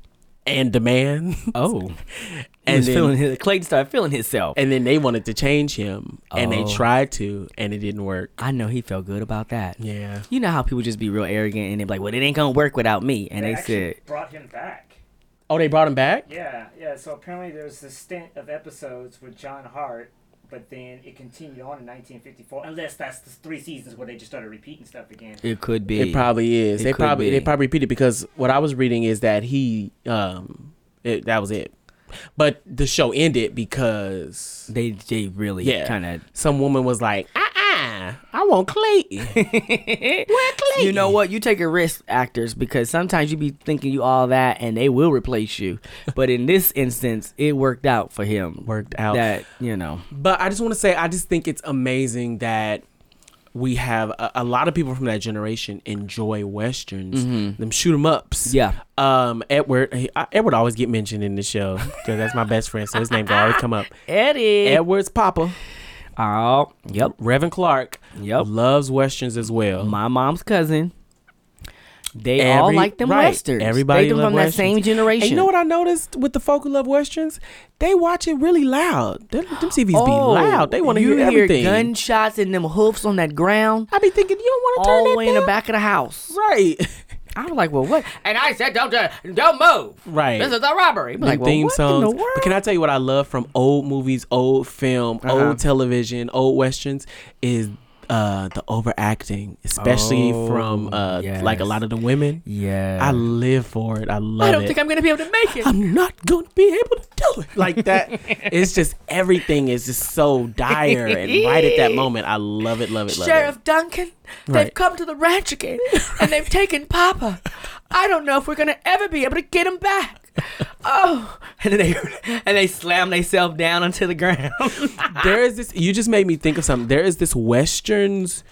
Speaker 2: and demand,
Speaker 1: Oh.
Speaker 2: and
Speaker 1: And
Speaker 2: then
Speaker 1: feeling his, Clayton started feeling himself.
Speaker 2: and then they wanted to change him, and they
Speaker 1: Oh.
Speaker 2: tried to, and it didn't work.
Speaker 1: I know he felt good about that.
Speaker 2: Yeah.
Speaker 1: You know how people just be real arrogant and they're like, "Well, it ain't gonna work without me," and they
Speaker 3: actually
Speaker 1: said,
Speaker 3: brought him back.
Speaker 2: Oh, they brought him back.
Speaker 3: Yeah, yeah. So apparently there was this stint of episodes with John Hart, but then it continued on in 1954. Unless that's the three seasons where they just started repeating stuff again.
Speaker 1: "It could be."
Speaker 2: It probably is.
Speaker 1: It
Speaker 2: they
Speaker 1: could
Speaker 2: probably they
Speaker 1: be.
Speaker 2: probably repeated because what I was reading is that he um it, that was it. But the show ended because
Speaker 1: they they really
Speaker 2: Yeah.
Speaker 1: kind of.
Speaker 2: some woman was like, "Uh I want Clayton." Where Clayton?
Speaker 1: You know what? You take a risk, actors, because sometimes you be thinking you all that, and they will replace you. But in this instance, it worked out for him.
Speaker 2: Worked out.
Speaker 1: That you know.
Speaker 2: But I just want to say, I just think it's amazing that we have a, a lot of people from that generation enjoy westerns, them shoot 'em ups.
Speaker 1: Mm-hmm. Yeah.
Speaker 2: Um, Edward, he, I, Edward always get mentioned in the show because that's my best friend, so his name will always come up.
Speaker 1: Eddie.
Speaker 2: Edward's papa,
Speaker 1: oh, yep.
Speaker 2: Reverend Clark,
Speaker 1: Yep.
Speaker 2: loves westerns as well.
Speaker 1: My mom's cousin. They all like them
Speaker 2: right.
Speaker 1: westerns.
Speaker 2: Everybody
Speaker 1: they from that same generation.
Speaker 2: And you know what I noticed with the folk who love westerns? They watch it really loud. Them, them TVs be oh, loud. They want to
Speaker 1: Oh, you
Speaker 2: hear everything.
Speaker 1: gunshots and them hoofs on that ground
Speaker 2: I be thinking you don't want to turn
Speaker 1: all
Speaker 2: that
Speaker 1: the way in the back of the house.
Speaker 2: Right.
Speaker 1: I was like, well, what? And I said, don't, uh, don't move.
Speaker 2: Right.
Speaker 1: This is a robbery. I'm
Speaker 2: Them
Speaker 1: like, well,
Speaker 2: theme
Speaker 1: what
Speaker 2: songs.
Speaker 1: in the world?
Speaker 2: But can I tell you what I love from old movies, old film,
Speaker 1: Uh-huh.
Speaker 2: old television, old westerns is uh the overacting, especially
Speaker 1: Oh,
Speaker 2: from uh like a lot of the women.
Speaker 1: yeah.
Speaker 2: I live for it. I love it.
Speaker 1: I don't
Speaker 2: it.
Speaker 1: think I'm going to be able to make it.
Speaker 2: I'm not going to be able to do it like that. it's just everything is just so dire and right at that moment. I love it, love it, love it.
Speaker 1: Sheriff Duncan, they've
Speaker 2: Right.
Speaker 1: come to the ranch again and they've taken Papa. I don't know if we're gonna ever be able to get him back. Oh, and then they and they slam themselves down onto the ground.
Speaker 2: There is this. You just made me think of something. There is this westerns,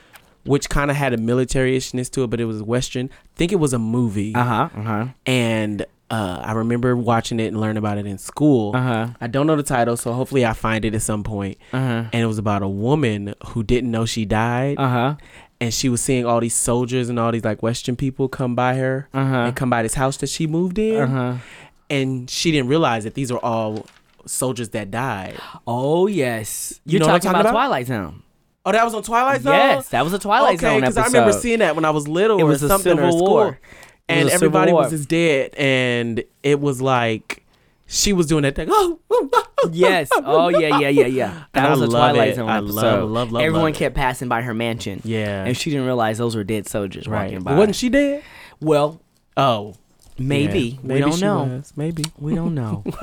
Speaker 2: which kind of had a militaryishness to it, but it was western. I think it was a movie, Uh
Speaker 1: huh. Uh huh.
Speaker 2: and uh, I remember watching it and learning about it in school.
Speaker 1: Uh-huh.
Speaker 2: I don't know the title, so hopefully I find it at some point.
Speaker 1: Uh-huh.
Speaker 2: And it was about a woman who didn't know she died.
Speaker 1: Uh huh.
Speaker 2: and she was seeing all these soldiers and all these like Western people come by her
Speaker 1: Uh-huh.
Speaker 2: and come by this house that she moved in,
Speaker 1: Uh huh.
Speaker 2: And she didn't realize that these were all soldiers that died.
Speaker 1: Oh yes,
Speaker 2: You
Speaker 1: you're
Speaker 2: know
Speaker 1: talking,
Speaker 2: talking
Speaker 1: about,
Speaker 2: about?
Speaker 1: Twilight Zone.
Speaker 2: Oh, that was on Twilight Zone.
Speaker 1: Yes, that was a Twilight
Speaker 2: okay,
Speaker 1: Zone
Speaker 2: because. I remember seeing that when I was little.
Speaker 1: It
Speaker 2: or
Speaker 1: was a
Speaker 2: something or
Speaker 1: Civil. War.
Speaker 2: And everybody
Speaker 1: War.
Speaker 2: was just dead, and it was like she was doing that thing. Oh, oh, oh, oh, oh
Speaker 1: Yes. Oh, oh, oh yeah, yeah, yeah, yeah. That
Speaker 2: And
Speaker 1: was
Speaker 2: I
Speaker 1: a Twilight
Speaker 2: it.
Speaker 1: Zone
Speaker 2: I
Speaker 1: episode.
Speaker 2: love, love, love,
Speaker 1: Everyone
Speaker 2: love
Speaker 1: kept passing by her mansion.
Speaker 2: Yeah.
Speaker 1: And she didn't realize those were dead soldiers
Speaker 2: right.
Speaker 1: walking by.
Speaker 2: Wasn't she dead?
Speaker 1: Well,
Speaker 2: Oh,
Speaker 1: maybe.
Speaker 2: yeah.
Speaker 1: We don't know.
Speaker 2: was. Maybe.
Speaker 1: We don't know.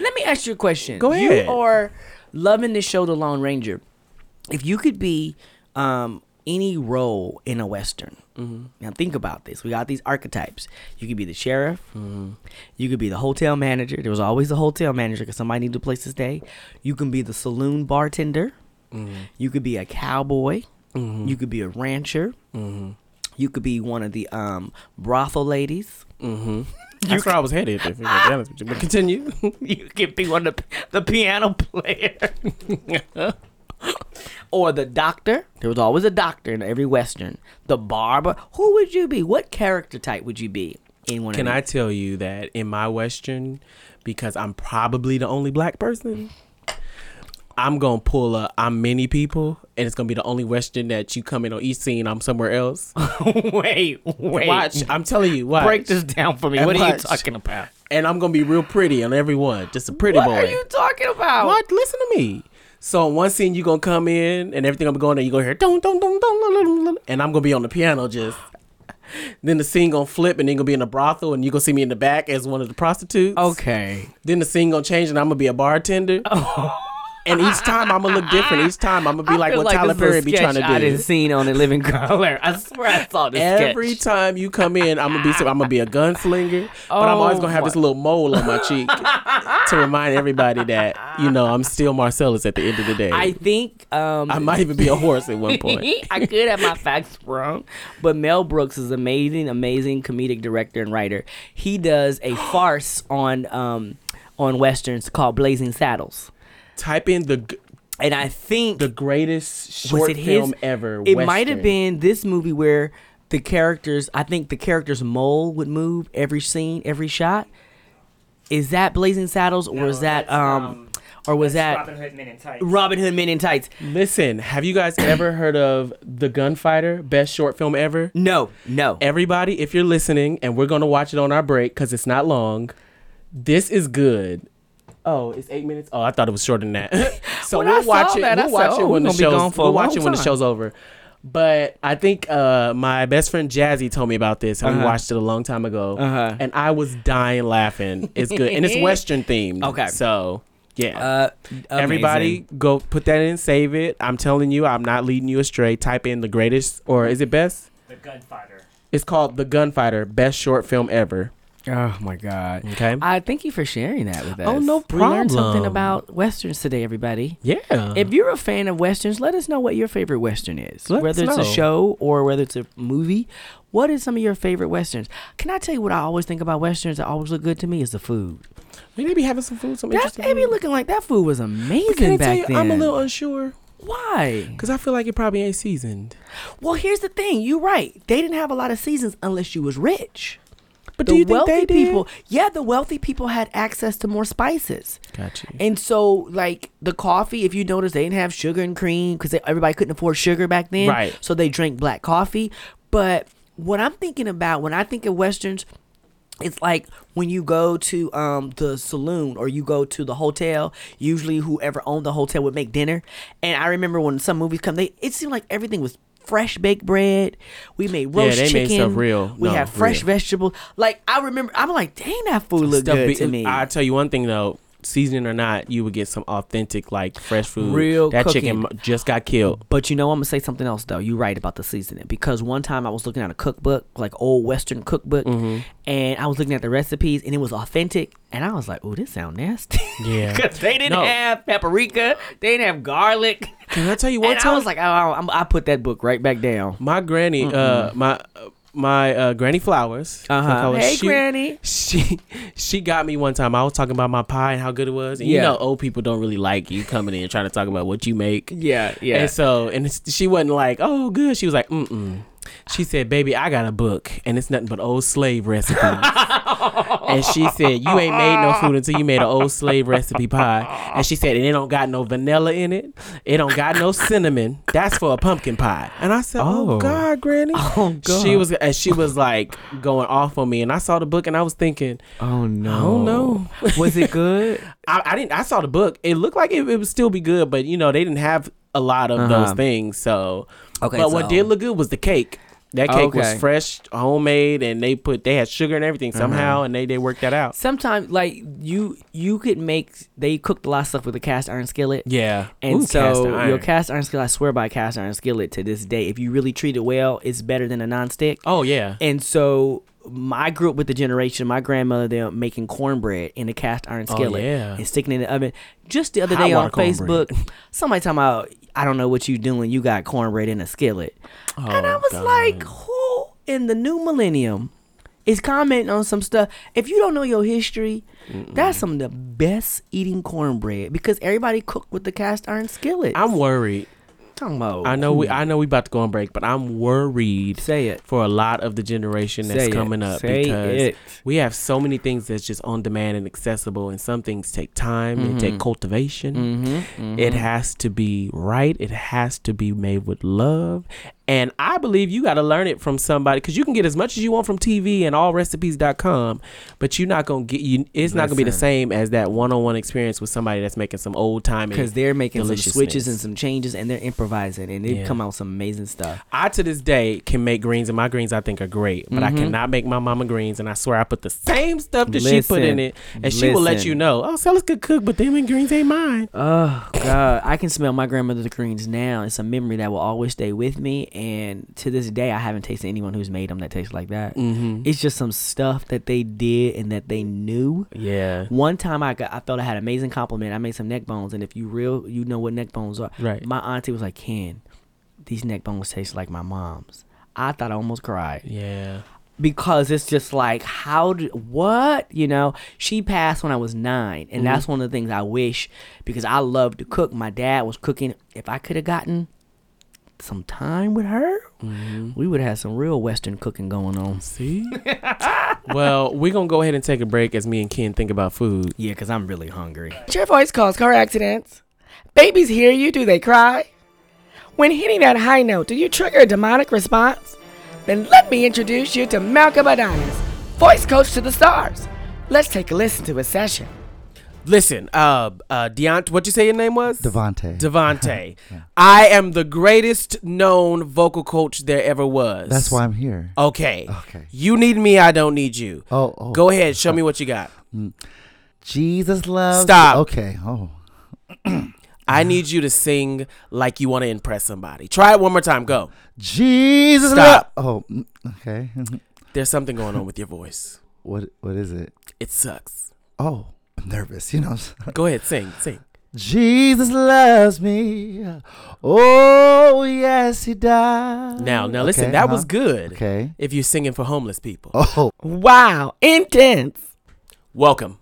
Speaker 1: Let me ask you a question.
Speaker 2: Go ahead.
Speaker 1: You are loving this show, The Lone Ranger. If you could be um, any role in a western,
Speaker 2: Mm-hmm.
Speaker 1: now think about this. We got these archetypes. You could be the sheriff.
Speaker 2: Mm-hmm.
Speaker 1: You could be the hotel manager. There was always a hotel manager because somebody needed a place to stay. You can be the saloon bartender.
Speaker 2: Mm-hmm.
Speaker 1: You could be a cowboy. You could be a rancher. You could be one of the um, brothel ladies.
Speaker 2: Mm-hmm. That's where I was headed. If you're gonna honest with you. But continue.
Speaker 1: you could be one of the, the piano player. or the doctor. There was always a doctor in every western. The barber. Who would you be? What character type would you be in one
Speaker 2: Can I tell you that in my Western, because I'm probably the only black person, I'm gonna pull a I'm many people, and it's gonna be the only Western that you come in on each scene. I'm somewhere else.
Speaker 1: wait, wait.
Speaker 2: Watch, I'm telling you, watch.
Speaker 1: Break this down for me.
Speaker 2: And
Speaker 1: what are you talking about?
Speaker 2: and I'm gonna be real pretty on every one, just a pretty
Speaker 1: What
Speaker 2: boy.
Speaker 1: What are you talking about?
Speaker 2: What? Listen to me. So one scene you're gonna come in and everything I'm going there, you gonna hear dun dun dun dun, and I'm gonna be on the piano just. Then the scene gonna flip and then gonna be in a brothel and you gonna see me in the back as one of the prostitutes.
Speaker 1: Okay.
Speaker 2: Then the scene gonna change and I'm gonna be a bartender. And each time I'm gonna look different. Each time I'm gonna be
Speaker 1: I
Speaker 2: like what Tyler
Speaker 1: is a
Speaker 2: Perry be trying to
Speaker 1: do. I didn't
Speaker 2: do.
Speaker 1: seen on the Living Color. I swear I saw this
Speaker 2: Every
Speaker 1: sketch.
Speaker 2: time you come in, I'm gonna be I'm gonna be a gunslinger, but I'm always
Speaker 1: Oh
Speaker 2: gonna have this little mole on my cheek to remind everybody that you know I'm still Marcellus at the end of the day.
Speaker 1: I think um,
Speaker 2: I might even be a horse at one point.
Speaker 1: I could have my facts wrong, but Mel Brooks is amazing, amazing comedic director and writer. He does a farce on um, on westerns called Blazing Saddles,
Speaker 2: Type in the
Speaker 1: and I think
Speaker 2: the greatest short
Speaker 1: it his?
Speaker 2: film ever.
Speaker 1: it might have been this movie where the characters. I think the character's mole would move every scene, every shot. Is that Blazing Saddles, or
Speaker 3: No,
Speaker 1: is that
Speaker 3: that's,
Speaker 1: um, or was that
Speaker 3: Robin Hood Men in Tights?
Speaker 1: Robin Hood Men in Tights?
Speaker 2: Listen, have you guys ever heard of The Gunfighter? Best short film ever.
Speaker 1: No, no.
Speaker 2: Everybody, if you're listening, and we're gonna watch it on our break because it's not long. This is good. Oh, it's eight minutes. Oh, I thought it was shorter than that. so
Speaker 1: When
Speaker 2: we'll watch
Speaker 1: saw
Speaker 2: it.
Speaker 1: that,
Speaker 2: we'll watch
Speaker 1: said,
Speaker 2: it
Speaker 1: oh,
Speaker 2: when
Speaker 1: we
Speaker 2: the
Speaker 1: gonna be gone
Speaker 2: show's.
Speaker 1: for
Speaker 2: We'll watch it when the show's over. But I think uh, my best friend Jazzy told me about this, and we
Speaker 1: Uh-huh.
Speaker 2: watched it a long time ago.
Speaker 1: Uh-huh.
Speaker 2: And I was dying laughing. It's good, and it's Western themed.
Speaker 1: Okay.
Speaker 2: so yeah.
Speaker 1: Uh,
Speaker 2: Everybody, go put that in, save it. I'm telling you, I'm not leading you astray. Type in the greatest, or is it best?
Speaker 3: The Gunfighter.
Speaker 2: It's called The Gunfighter, best short film ever.
Speaker 1: Oh my God.
Speaker 2: Okay.
Speaker 1: I thank you for sharing that with oh, us.
Speaker 2: Oh, no problem.
Speaker 1: We learned something about westerns today, everybody.
Speaker 2: yeah.
Speaker 1: If you're a fan of westerns, let us know what your favorite western is.
Speaker 2: Let
Speaker 1: whether it's a show or whether it's a movie. What is some of your favorite westerns? Can I tell you what I always think about westerns that always look good to me is the food.
Speaker 2: we may be having some food, some
Speaker 1: That
Speaker 2: interesting.
Speaker 1: they be looking like that food was amazing back
Speaker 2: tell you,
Speaker 1: then.
Speaker 2: I'm a little unsure
Speaker 1: Why?
Speaker 2: because I feel like it probably ain't seasoned.
Speaker 1: Well, here's the thing. You're right. They didn't have a lot of seasons unless you was rich.
Speaker 2: But
Speaker 1: The
Speaker 2: do you think
Speaker 1: wealthy people, yeah, the wealthy people had access to more spices.
Speaker 2: Got you.
Speaker 1: And so, like the coffee, if you notice, they didn't have sugar and cream because everybody couldn't afford sugar back then.
Speaker 2: Right.
Speaker 1: So they drank black coffee. But what I'm thinking about when I think of westerns, it's like when you go to um, the saloon or you go to the hotel. Usually, whoever owned the hotel would make dinner. And I remember when some movies come, they it seemed like everything was fresh baked bread. We made roast Yeah,
Speaker 2: they made
Speaker 1: chicken.
Speaker 2: stuff real.
Speaker 1: We
Speaker 2: No,
Speaker 1: have fresh
Speaker 2: real.
Speaker 1: vegetables. Like I remember, I'm like, dang, that food looked
Speaker 2: Stuff
Speaker 1: good
Speaker 2: be-
Speaker 1: to me.
Speaker 2: I tell you one thing though, seasoning or not, you would get some authentic like fresh food.
Speaker 1: Real
Speaker 2: that chicken
Speaker 1: cooking.
Speaker 2: m- just got killed.
Speaker 1: But you know, I'm gonna say something else though. You're right about the seasoning because one time I was looking at a cookbook, like old Western cookbook,
Speaker 2: Mm-hmm.
Speaker 1: and I was looking at the recipes, and it was authentic, and I was like, "Oh, this sound nasty."
Speaker 2: Yeah.
Speaker 1: because they didn't
Speaker 2: No.
Speaker 1: have paprika, they didn't have garlic,
Speaker 2: Can I tell you one
Speaker 1: and
Speaker 2: time?
Speaker 1: I was like, "Oh, I'm, I put that book right back down."
Speaker 2: my granny, uh, my uh, my uh, granny Flowers. Uh-huh.
Speaker 1: Hey,
Speaker 2: she-
Speaker 1: Granny.
Speaker 2: She she got me one time. I was talking about my pie and how good it was. And you know, old people don't really like you coming in and trying to talk about what you make.
Speaker 1: Yeah, yeah.
Speaker 2: And so, and it's, she wasn't like, "Oh, good." She was like, "Mm mm." She said, "Baby, I got a book, and it's nothing but old slave recipes." and she said, "You ain't made no food until you made an old slave recipe pie." And she said, "And it don't got no vanilla in it. It don't got no cinnamon. That's for a pumpkin pie." And I said, "Oh,
Speaker 1: Oh.
Speaker 2: God, Granny."
Speaker 1: Oh, God.
Speaker 2: She was, and she was like going off on me, and I saw the book, and I was thinking,
Speaker 1: oh no.
Speaker 2: I don't
Speaker 1: was it good?
Speaker 2: I, I didn't. I saw the book. It looked like it, it would still be good, but you know they didn't have a lot of those
Speaker 1: Uh-huh.
Speaker 2: things. So,
Speaker 1: Okay,
Speaker 2: but what did look good was the cake. That cake was fresh, homemade, and they put they had sugar and everything somehow,
Speaker 1: Uh-huh.
Speaker 2: and they they worked that out.
Speaker 1: Sometimes, like you, you could make. They cooked a lot of stuff with a cast iron skillet.
Speaker 2: Yeah,
Speaker 1: And
Speaker 2: Ooh,
Speaker 1: so
Speaker 2: cast
Speaker 1: your cast iron skillet, I swear by cast iron skillet to this day. If you really treat it well, it's better than a nonstick.
Speaker 2: Oh yeah,
Speaker 1: And so m- I grew up with the generation, my grandmother, they're making cornbred in a cast iron
Speaker 2: Oh,
Speaker 1: skillet
Speaker 2: yeah.
Speaker 1: and sticking it in the oven. Just the other day on
Speaker 2: cornbread.
Speaker 1: Facebook, somebody talking about, I don't know what you doing, you got cornbread in a skillet. Oh, and I
Speaker 2: Oh,
Speaker 1: was
Speaker 2: God.
Speaker 1: like, who in the new millennium is commenting on some stuff? If you don't know your history, that's some of the best eating cornbread because everybody cooked with the cast iron skillet.
Speaker 2: I'm worried.
Speaker 1: Talking about?
Speaker 2: I know we hmm. I know we about to go on break, but I'm worried
Speaker 1: Say it.
Speaker 2: for a lot of the generation that's
Speaker 1: Say it.
Speaker 2: coming up
Speaker 1: Say
Speaker 2: because
Speaker 1: it.
Speaker 2: we have so many things that's just on demand and accessible, and some things take time and take mm-hmm. cultivation.
Speaker 1: Mm-hmm.
Speaker 2: It mm-hmm. has to be right. It has to be made with love. And I believe you got to learn it from somebody because you can get as much as you want from TV and allrecipes.com, but you're not going to get you. It's not going to be the same as that one-on-one experience with somebody that's making some old time.
Speaker 1: because they're making some switches and some changes and they're improvising and they
Speaker 2: Yeah.
Speaker 1: come out with some amazing stuff.
Speaker 2: I to this day can make greens and my greens I think are great, but I
Speaker 1: Mhm.
Speaker 2: cannot make my mama greens and I swear I put the same stuff that she put in it and she will let you know. Oh, Stella's good cook, but them greens ain't mine.
Speaker 1: Oh God, I can smell my grandmother's greens now. It's a memory that will always stay with me, and to this day, I haven't tasted anyone who's made them that tastes like that.
Speaker 2: Mm-hmm.
Speaker 1: It's just some stuff that they did and that they knew.
Speaker 2: Yeah.
Speaker 1: One time, I got, I felt I had amazing compliment. I made some neck bones, and if you real, you know what neck bones are.
Speaker 2: Right.
Speaker 1: My auntie was like, "Ken, these neck bones taste like my mom's." I thought I almost cried
Speaker 2: Yeah.
Speaker 1: because it's just like how do what you know she passed when i was nine and that's one of the things i wish because i love to cook my dad was cooking if i could have gotten some time with her mm-hmm. we would have some real western cooking going on.
Speaker 2: See? well, we're going to go ahead and take a break as me and Ken think about food.
Speaker 1: yeah because i'm really hungry. Your voice cause car accidents. Babies hear you do they cry? When hitting that high note do you trigger a demonic response? Then let me introduce you to malcolm adonis voice coach to the stars. Let's take a listen to his session
Speaker 2: Listen, uh, uh, Deont, what you say your name was?
Speaker 7: Devante.
Speaker 2: Devante. I am the greatest known vocal coach there ever was.
Speaker 7: That's why I'm here.
Speaker 2: Okay.
Speaker 7: Okay.
Speaker 2: You need me, I don't need you.
Speaker 7: Oh, oh.
Speaker 2: Go ahead, show me what you got.
Speaker 7: Jesus loves.
Speaker 2: Stop.
Speaker 7: Okay. Oh.
Speaker 2: I need you to sing like you want to impress somebody. Try it one more time. Go.
Speaker 7: Jesus.
Speaker 2: Stop.
Speaker 7: lo- oh. mm, Okay.
Speaker 2: There's something going on with your voice.
Speaker 7: what? What is it?
Speaker 2: It sucks.
Speaker 7: Oh, I'm nervous. You know.
Speaker 2: Go ahead, sing, sing.
Speaker 7: Jesus loves me. Oh yes, he does.
Speaker 2: Now, now listen,
Speaker 7: Okay,
Speaker 2: that was
Speaker 7: uh-huh.
Speaker 2: good.
Speaker 7: Okay.
Speaker 2: If you're singing for homeless people.
Speaker 7: Oh.
Speaker 1: Wow, intense.
Speaker 2: Welcome.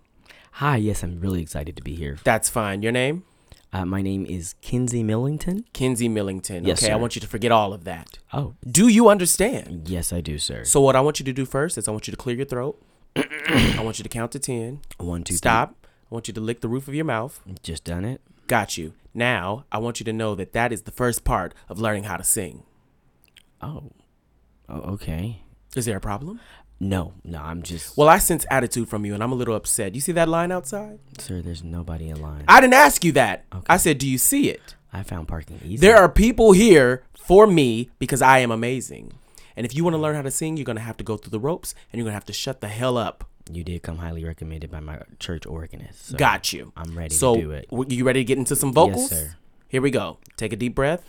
Speaker 1: Hi, yes, I'm really excited to be here.
Speaker 2: That's fine. Your name?
Speaker 1: Uh, my name is Kinsey Millington.
Speaker 2: Kinsey Millington.
Speaker 1: Yes,
Speaker 2: okay, I want you to forget all of that.
Speaker 1: Oh,
Speaker 2: Do you understand?
Speaker 1: yes, I do, sir.
Speaker 2: So what I want you to do first is I want you to clear your throat. I want you to count to 10.
Speaker 1: One, two, three.
Speaker 2: Stop. I want you to lick the roof of your mouth.
Speaker 1: Just done it.
Speaker 2: Got you. Now, I want you to know that that is the first part of learning how to sing.
Speaker 1: Oh, oh okay.
Speaker 2: Is there a problem?
Speaker 1: No, no, I'm just.
Speaker 2: Well, I sense attitude from you and I'm a little upset. You see that line outside?
Speaker 1: sir, there's nobody in line.
Speaker 2: I didn't ask you that.
Speaker 1: Okay.
Speaker 2: I said, "Do you see it?"
Speaker 1: I found parking easy.
Speaker 2: There are people here for me because I am amazing. And if you want to learn how to sing, you're going to have to go through the ropes and you're going to have to shut the hell up.
Speaker 1: You did come highly recommended by my church organist. so
Speaker 2: Got you.
Speaker 1: I'm ready
Speaker 2: so,
Speaker 1: to do it.
Speaker 2: w- you ready to get into some vocals?
Speaker 1: Yes, sir.
Speaker 2: Here we go. Take a deep breath.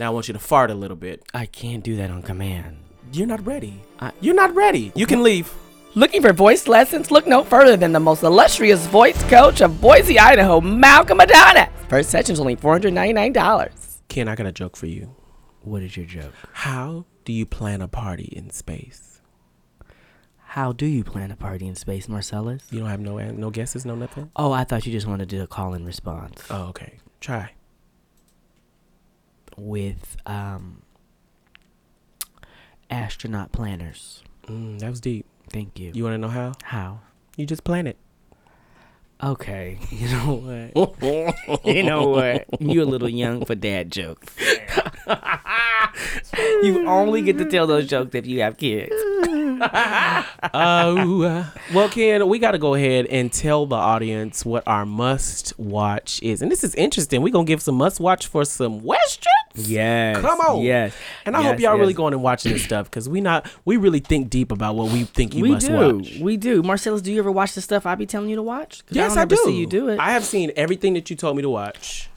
Speaker 2: Now I want you to fart a little bit.
Speaker 1: I can't do that on command.
Speaker 2: You're not ready.
Speaker 1: I-
Speaker 2: You're not ready. You can leave.
Speaker 1: Looking for voice lessons? Look no further than the most illustrious voice coach of Boise, Idaho, Malcolm Adonis. First session's only $499.
Speaker 2: Ken, I got a joke for you.
Speaker 1: What is your joke?
Speaker 2: How do you plan a party in space?
Speaker 1: How do you plan a party in space, Marcellus?
Speaker 2: You don't have no no guesses, no nothing.
Speaker 1: Oh, I thought you just wanted to do a call and response
Speaker 2: Oh, okay. Try.
Speaker 1: with um astronaut planners.
Speaker 2: Mm, that was deep.
Speaker 1: Thank you.
Speaker 2: You want to know how?
Speaker 1: How?
Speaker 2: You just plan it.
Speaker 1: Okay. You know what? you know what? You're a little young for dad jokes. you only get to tell those jokes if you have kids.
Speaker 2: uh, well, Ken, we got to go ahead and tell the audience what our must watch is. And this is interesting. We're going to give some must watch for some westerns.
Speaker 1: Yes.
Speaker 2: Come on.
Speaker 1: Yes.
Speaker 2: And I hope y'all really
Speaker 1: yes.
Speaker 2: going and watching this stuff because we not we really think deep about what we think you
Speaker 1: we
Speaker 2: must
Speaker 1: do.
Speaker 2: watch.
Speaker 1: We do. Marcellus, do you ever watch the stuff I be telling you to watch?
Speaker 2: Yes, I,
Speaker 1: ever
Speaker 2: do.
Speaker 1: see you do it.
Speaker 2: I have seen everything that you told me to watch.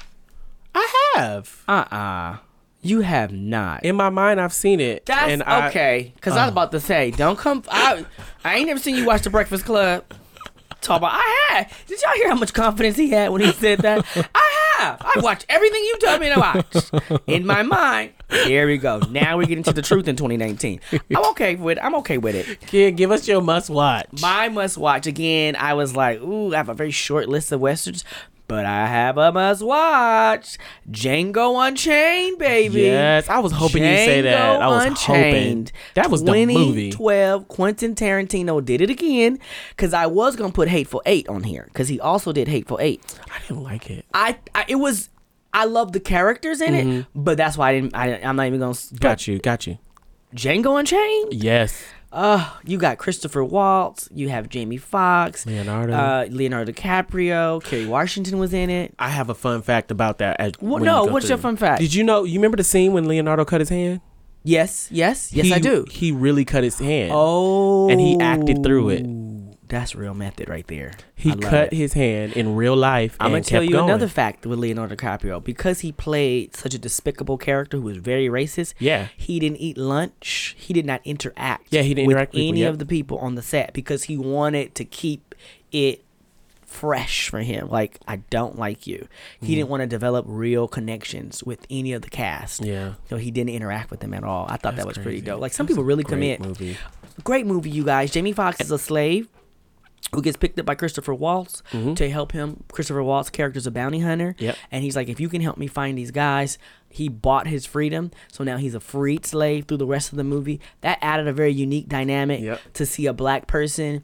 Speaker 2: I have.
Speaker 1: uh-uh. You have not.
Speaker 2: In my mind, I've seen it.
Speaker 1: That's
Speaker 2: and I-
Speaker 1: okay. Because I was uh. about to say, don't come. I, I ain't never seen you watch The Breakfast Club. Talk about, I had. Did y'all hear how much confidence he had when he said that? I have. I watched everything you told me to watch. In my mind. There we go. Now we get into the truth in 2019. I'm okay with I'm okay with it.
Speaker 2: Kid, give us your must watch.
Speaker 1: My must watch again. I was like, ooh, I have a very short list of westerns, but I have a must watch. Django Unchained, baby.
Speaker 2: Yes, I was hoping you'd say that. I was
Speaker 1: Unchained.
Speaker 2: hoping that was the movie.
Speaker 1: 2012, Quentin Tarantino did it again because I was gonna put Hateful Eight on here because he also did Hateful Eight.
Speaker 2: I didn't like it.
Speaker 1: I, I it was I love the characters in it, but that's why I didn't. I, I'm not even gonna.
Speaker 2: Mm-hmm. Got you. Got you.
Speaker 1: Django Unchained.
Speaker 2: Yes.
Speaker 1: Uh, you got Christopher Waltz. You have Jamie Foxx.
Speaker 2: Leonardo.
Speaker 1: Uh, Leonardo DiCaprio. Kerry Washington was in it.
Speaker 2: I have a fun fact about that. as-
Speaker 1: Well, no,
Speaker 2: you
Speaker 1: what's your fun fact?
Speaker 2: Did you know? You remember the scene when Leonardo cut his hand?
Speaker 1: Yes, yes, yes,
Speaker 2: He-
Speaker 1: I do.
Speaker 2: He really cut his hand.
Speaker 1: Oh,
Speaker 2: And he acted through it.
Speaker 1: That's real method right there.
Speaker 2: He cut
Speaker 1: it.
Speaker 2: his hand in real life.
Speaker 1: I'm gonna tell you
Speaker 2: going.
Speaker 1: another fact with Leonardo DiCaprio because he played such a despicable character who was very racist.
Speaker 2: Yeah.
Speaker 1: he didn't eat lunch. He did not interact.
Speaker 2: Yeah, he didn't
Speaker 1: with
Speaker 2: interact with people,
Speaker 1: any
Speaker 2: yep.
Speaker 1: of the people on the set because he wanted to keep it fresh for him. Like I don't like you. He mm. didn't want to develop real connections with any of the cast.
Speaker 2: Yeah.
Speaker 1: So he didn't interact with them at all. I thought that
Speaker 2: That's
Speaker 1: was pretty dope. Like some
Speaker 2: That's
Speaker 1: people really commit.
Speaker 2: movie.
Speaker 1: Great movie, you guys. Jamie Foxx is a slave who gets picked up by Christopher Waltz
Speaker 2: Mhm.
Speaker 1: to help him. Christopher Waltz character's a bounty hunter.
Speaker 2: Yep.
Speaker 1: And he's like, if you can help me find these guys, he bought his freedom. So now he's a freed slave through the rest of the movie. That added a very unique dynamic
Speaker 2: Yep.
Speaker 1: to see a black person.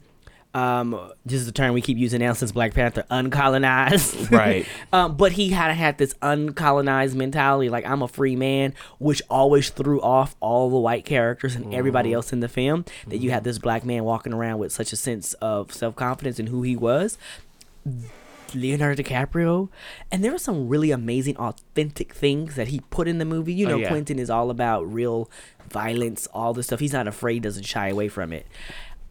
Speaker 1: Um, this is the term we keep using now since Black Panther, uncolonized.
Speaker 2: Right.
Speaker 1: um, but he had had this uncolonized mentality, like I'm a free man, which always threw off all the white characters and everybody else in the film. That you had this black man walking around with such a sense of self confidence in who he was. Leonardo DiCaprio, and there were some really amazing, authentic things that he put in the movie. You
Speaker 2: Oh,
Speaker 1: know,
Speaker 2: yeah.
Speaker 1: Quentin is all about real violence, all this stuff. He's not afraid, doesn't shy away from it.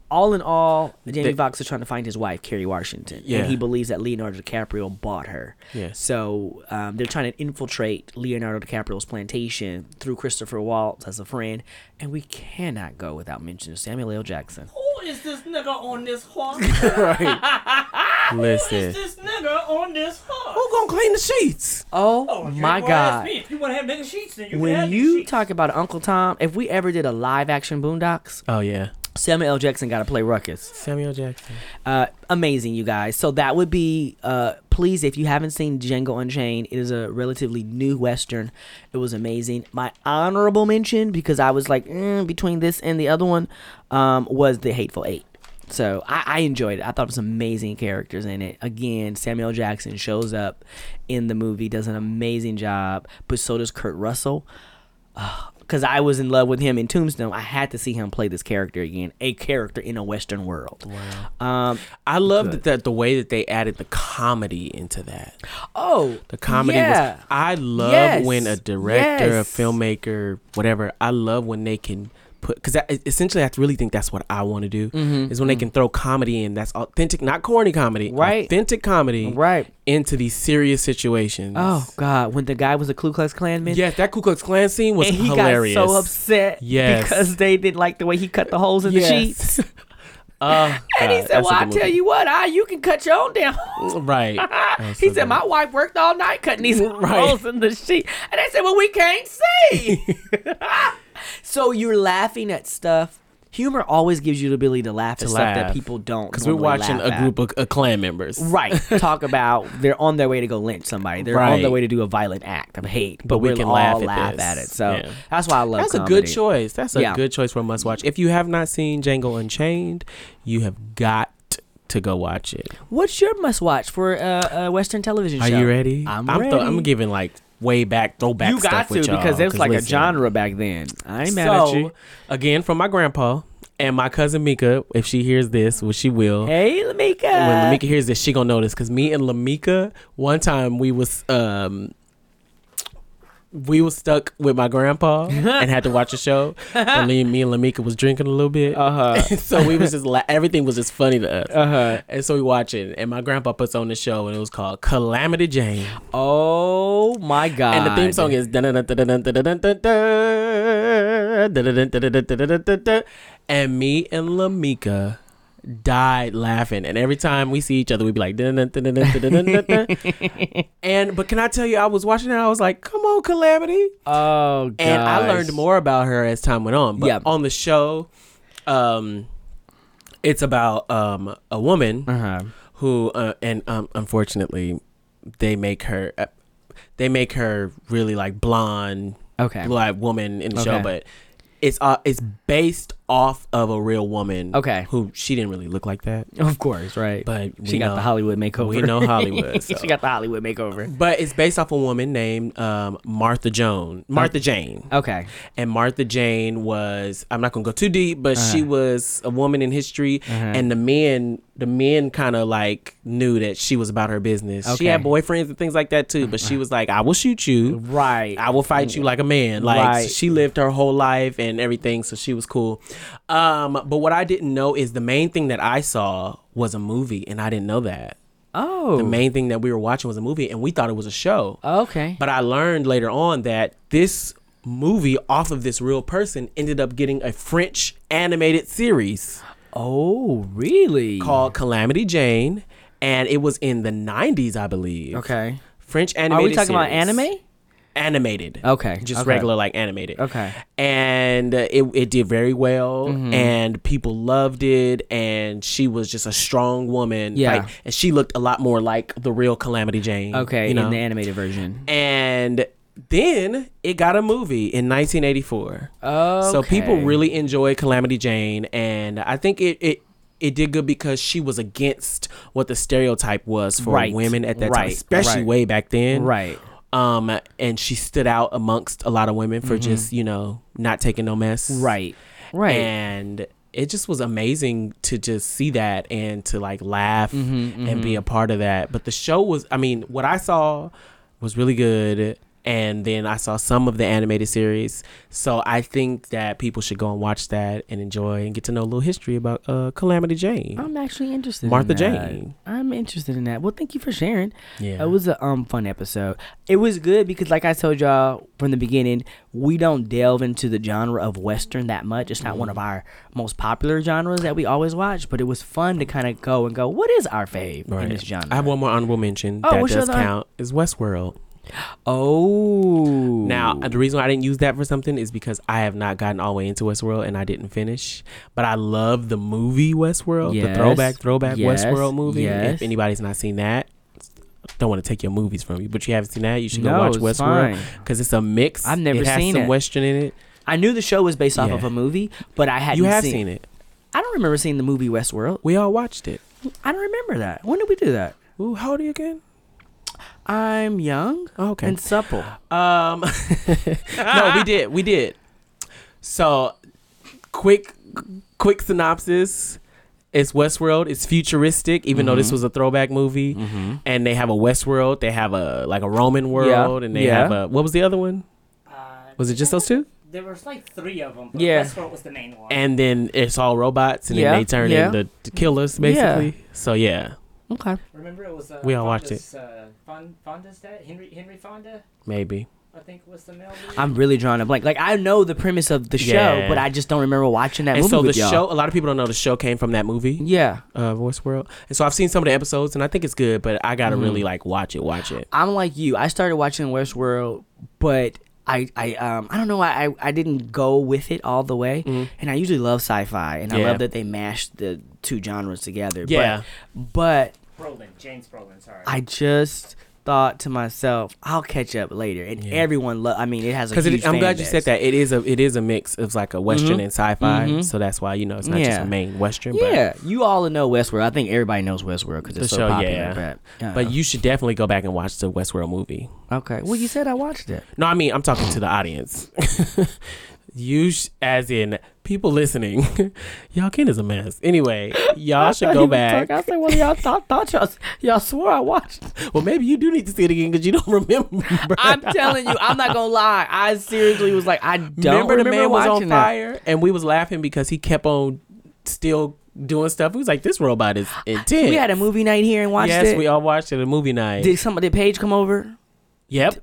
Speaker 1: All in all, Jamie
Speaker 2: They-
Speaker 1: Foxx is trying to find his wife, Kerry Washington,
Speaker 2: Yeah.
Speaker 1: and he believes that Leonardo DiCaprio bought her.
Speaker 2: Yes.
Speaker 1: So um, they're trying to infiltrate Leonardo DiCaprio's plantation through Christopher Waltz as a friend, and we cannot go without mentioning Samuel L. Jackson.
Speaker 3: Who is this nigga on this horse?
Speaker 2: Listen.
Speaker 3: Who is this nigga on this horse?
Speaker 2: Who gonna clean the sheets?
Speaker 1: Oh,
Speaker 3: you
Speaker 1: my
Speaker 3: ain't gonna ask
Speaker 1: God!
Speaker 3: me. If you want to have nigga sheets, then you can
Speaker 1: When
Speaker 3: have
Speaker 1: you
Speaker 3: sheets.
Speaker 1: talk about Uncle Tom, if we ever did a live action Boondocks,
Speaker 2: Oh yeah.
Speaker 1: Samuel L. Jackson got to play Ruckus.
Speaker 2: Samuel Jackson.
Speaker 1: Uh, amazing, you guys. So that would be, uh, please, if you haven't seen Django Unchained, it is a relatively new Western. It was amazing. My honorable mention, because I was like, mm, between this and the other one, um, was The Hateful Eight. So I, I enjoyed it. I thought it was amazing characters in it. Again, Samuel Jackson shows up in the movie, does an amazing job, but so does Kurt Russell because I was in love with him in Tombstone. I had to see him play this character again, a character in a Western world. Wow. Um.
Speaker 2: I love that, that the way that they added the comedy into that.
Speaker 1: Oh,
Speaker 2: The comedy
Speaker 1: yeah.
Speaker 2: was. I love
Speaker 1: Yes.
Speaker 2: when a director,
Speaker 1: Yes.
Speaker 2: a filmmaker, whatever. I love when they can put because essentially I really think that's what I want to do
Speaker 1: Mm-hmm.
Speaker 2: is when they can throw comedy in that's authentic, not corny comedy,
Speaker 1: Right.
Speaker 2: Authentic comedy,
Speaker 1: right.
Speaker 2: into these serious situations.
Speaker 1: Oh God, when the guy was a Ku Klux Klan man.
Speaker 2: yes, that Ku Klux Klan scene was
Speaker 1: and he
Speaker 2: hilarious.
Speaker 1: got so upset
Speaker 2: Yes.
Speaker 1: because they didn't like the way he cut the holes in the sheets.
Speaker 2: Uh,
Speaker 1: And he said, "Well, I tell you what, I you can cut your own damn." holes."
Speaker 2: right.
Speaker 1: He
Speaker 2: so
Speaker 1: said,
Speaker 2: good.
Speaker 1: "My wife worked all night cutting these
Speaker 2: Right.
Speaker 1: holes in the sheet," and they said, "Well, we can't see." So you're laughing at stuff. Humor always gives you the ability to laugh
Speaker 2: To
Speaker 1: at stuff that people don't.
Speaker 2: because we're watching
Speaker 1: laugh
Speaker 2: a group of uh, Klan members,
Speaker 1: Right. Talk about they're on their way to go lynch somebody. They're on their way to do a violent act of hate. But,
Speaker 2: But we can
Speaker 1: all
Speaker 2: laugh at
Speaker 1: laugh at it. So
Speaker 2: Yeah.
Speaker 1: that's why I love
Speaker 2: That's a good choice. That's a
Speaker 1: Yeah.
Speaker 2: good choice for a must watch. If you have not seen Django Unchained, you have got to go watch it.
Speaker 1: What's your must watch for uh, a Western television
Speaker 2: Are
Speaker 1: show?
Speaker 2: you ready?
Speaker 1: I'm
Speaker 2: I'm,
Speaker 1: ready.
Speaker 2: I'm giving like way back throwback
Speaker 1: You got
Speaker 2: stuff
Speaker 1: to
Speaker 2: with y'all, You got to
Speaker 1: because it was like
Speaker 2: listen,
Speaker 1: a genre back then. I ain't mad
Speaker 2: so,
Speaker 1: at you.
Speaker 2: Again, from my grandpa and my cousin Mika. If she hears this, which she will.
Speaker 1: Hey, Lamika.
Speaker 2: when Lamika hears this, she gonna notice because me and Lamika one time we was um we was stuck with my grandpa and had to watch a show. and me, me and Lamika was drinking a little bit,
Speaker 1: Uh huh.
Speaker 2: so we was just la- everything was just funny to us.
Speaker 1: Uh huh.
Speaker 2: And so we watch it, and my grandpa puts on the show, and it was called Calamity Jane.
Speaker 1: Oh my God.
Speaker 2: And the theme song is and me and Lamika died laughing and every time we see each other we'd be like and but can I tell you I was watching it I was like come on Calamity
Speaker 1: Oh,
Speaker 2: and I learned more about her as time went on but
Speaker 1: Yeah.
Speaker 2: on the show um it's about um a woman
Speaker 1: Uh huh.
Speaker 2: who uh, and um, unfortunately they make her uh, they make her really like blonde
Speaker 1: Okay.
Speaker 2: eyed woman in the show, but it's uh it's based off of a real woman.
Speaker 1: Okay.
Speaker 2: Who she didn't really look like that.
Speaker 1: Of course, right.
Speaker 2: But
Speaker 1: she got
Speaker 2: know-
Speaker 1: the Hollywood makeover.
Speaker 2: we know Hollywood, so.
Speaker 1: she got the Hollywood makeover.
Speaker 2: But it's based off a woman named um, Martha Joan. Martha Jane.
Speaker 1: Okay.
Speaker 2: And Martha Jane was I'm not gonna go too deep, but she
Speaker 1: Uh-huh.
Speaker 2: was a woman in history and the men the men kind of like knew that she was about her business. She had boyfriends and things like that too, but she was like, I will shoot you.
Speaker 1: Right.
Speaker 2: I will fight you like a man. Like
Speaker 1: Right.
Speaker 2: she lived her whole life and everything, so she was cool. Um, but what I didn't know is the main thing that I saw was a movie, and I didn't know that.
Speaker 1: oh.
Speaker 2: The main thing that we were watching was a movie, and we thought it was a show.
Speaker 1: Okay.
Speaker 2: But I learned later on that this movie off of this real person ended up getting a French animated series
Speaker 1: oh, really?
Speaker 2: called Calamity Jane, and it was in the 90s, I believe.
Speaker 1: Okay.
Speaker 2: French animated.
Speaker 1: Are we talking about anime?
Speaker 2: Animated.
Speaker 1: Okay.
Speaker 2: Just
Speaker 1: okay.
Speaker 2: regular, like animated.
Speaker 1: Okay.
Speaker 2: And uh, it, it did very well,
Speaker 1: Mm-hmm.
Speaker 2: and people loved it. And she was just a strong woman.
Speaker 1: Yeah.
Speaker 2: Like, and she looked a lot more like the real Calamity Jane.
Speaker 1: Okay.
Speaker 2: You know?
Speaker 1: In the animated version.
Speaker 2: and then it got a movie in 1984.
Speaker 1: Oh.
Speaker 2: So people really enjoyed Calamity Jane, and I think it it. It did good because she was against what the stereotype was for
Speaker 1: Right,
Speaker 2: women at that time, especially
Speaker 1: right.
Speaker 2: way back then.
Speaker 1: Right.
Speaker 2: Um, and she stood out amongst a lot of women for just you know not taking no mess.
Speaker 1: Mm-hmm. Right. Right.
Speaker 2: And it just was amazing to just see that and to like laugh
Speaker 1: Mm-hmm,
Speaker 2: and be a part of that. But the show was, I mean, what I saw was really good. And then I saw some of the animated series. So I think that people should go and watch that and enjoy and get to know a little history about uh, Calamity Jane.
Speaker 1: I'm actually interested.
Speaker 2: Martha
Speaker 1: in that.
Speaker 2: Jane.
Speaker 1: I'm interested in that. Well, thank you for sharing.
Speaker 2: Yeah.
Speaker 1: It was a um fun episode. It was good because, like I told y'all from the beginning, we don't delve into the genre of western that much. It's not one of our most popular genres that we always watch, but it was fun to kind of go and go, what is our fave in this genre?
Speaker 2: I have one more honorable mention
Speaker 1: Oh,
Speaker 2: that does count is Westworld.
Speaker 1: Oh,
Speaker 2: Now, uh, the reason why I didn't use that for something is because I have not gotten all the way into Westworld and I didn't finish. But I love the movie Westworld, the throwback, throwback
Speaker 1: Yes.
Speaker 2: Westworld movie.
Speaker 1: Yes.
Speaker 2: If anybody's not seen that, don't want to take your movies from you, but you haven't seen that, you should
Speaker 1: No,
Speaker 2: go watch Westworld because it's a mix.
Speaker 1: I've never
Speaker 2: it has
Speaker 1: seen
Speaker 2: some
Speaker 1: it.
Speaker 2: Western in it.
Speaker 1: I knew the show was based off
Speaker 2: Yeah.
Speaker 1: of a movie, but I hadn't
Speaker 2: You have
Speaker 1: seen,
Speaker 2: seen it.
Speaker 1: I don't remember seeing the movie Westworld.
Speaker 2: We all watched it.
Speaker 1: I don't remember that. When did we do that?
Speaker 2: Ooh, how old are you again?
Speaker 1: I'm young
Speaker 2: Oh, okay.
Speaker 1: and supple.
Speaker 2: Um, no, we did, we did. So, quick, quick synopsis. It's Westworld. It's futuristic, even though
Speaker 1: Mm-hmm.
Speaker 2: this was a throwback movie. And they have a Westworld. They have a like a Roman world, and they
Speaker 1: yeah.
Speaker 2: have a what was the other one?
Speaker 3: Uh,
Speaker 2: Was it just those two?
Speaker 3: There was like three of them. But
Speaker 1: Yeah.
Speaker 3: Westworld was the main one.
Speaker 2: And then it's all robots, and
Speaker 1: Yeah,
Speaker 2: then they turn
Speaker 1: yeah.
Speaker 2: into to killers, basically. So yeah,
Speaker 1: Okay.
Speaker 3: Remember, it was uh,
Speaker 2: We all watched
Speaker 3: Fonda's, Uh, Fon- Fonda's dad, Henry Henry Fonda,
Speaker 2: maybe.
Speaker 3: I think was the male lead.
Speaker 1: I'm really drawing a blank. Like I know the premise of the show,
Speaker 2: Yeah.
Speaker 1: but I just don't remember watching that
Speaker 2: and
Speaker 1: movie
Speaker 2: so the
Speaker 1: y'all.
Speaker 2: show, a lot of people don't know the show came from that movie.
Speaker 1: Yeah,
Speaker 2: uh, World. And so I've seen some of the episodes, and I think it's good, but I gotta
Speaker 1: Mm-hmm.
Speaker 2: really like watch it, watch it.
Speaker 1: I'm like you. I started watching Westworld, but I I um I don't know. I I, I didn't go with it all the way, and I usually love sci-fi, and I
Speaker 2: Mm-hmm.
Speaker 1: Love that they mashed the two genres together.
Speaker 2: Yeah.
Speaker 1: but, but
Speaker 3: Brolin, James Brolin, sorry.
Speaker 1: I just thought to myself, I'll catch up later, and
Speaker 2: Yeah.
Speaker 1: everyone. Lo- I mean, it has a
Speaker 2: Because
Speaker 1: huge
Speaker 2: I'm
Speaker 1: fan
Speaker 2: glad you
Speaker 1: base.
Speaker 2: said that. It is a it is a mix of like a western
Speaker 1: Mhm.
Speaker 2: and sci-fi,
Speaker 1: Mhm.
Speaker 2: so that's why you know it's not just a main western.
Speaker 1: Yeah, you all know Westworld. I think everybody knows Westworld because it's so
Speaker 2: show,
Speaker 1: popular.
Speaker 2: yeah.
Speaker 1: But,
Speaker 2: But but you should definitely go back and watch the Westworld movie.
Speaker 1: okay. Well, you said I watched it.
Speaker 2: No, I mean I'm talking to the audience. you sh- as in people listening. y'all kid is a mess. Anyway, y'all should go back.
Speaker 1: I said, well, y'all thought, thought y'all, y'all swore I watched.
Speaker 2: Well, maybe you do need to see it again because you don't remember.
Speaker 1: I'm telling you, I'm not gonna lie. I seriously was like, I don't
Speaker 2: remember,
Speaker 1: remember,
Speaker 2: the man was on
Speaker 1: watching that.
Speaker 2: fire and we was laughing because he kept on still doing stuff. We was like, this robot is intense.
Speaker 1: We had a movie night here and watched
Speaker 2: yes,
Speaker 1: it.
Speaker 2: we all watched it a movie night.
Speaker 1: did somebody? Did Paige come over?
Speaker 2: yep.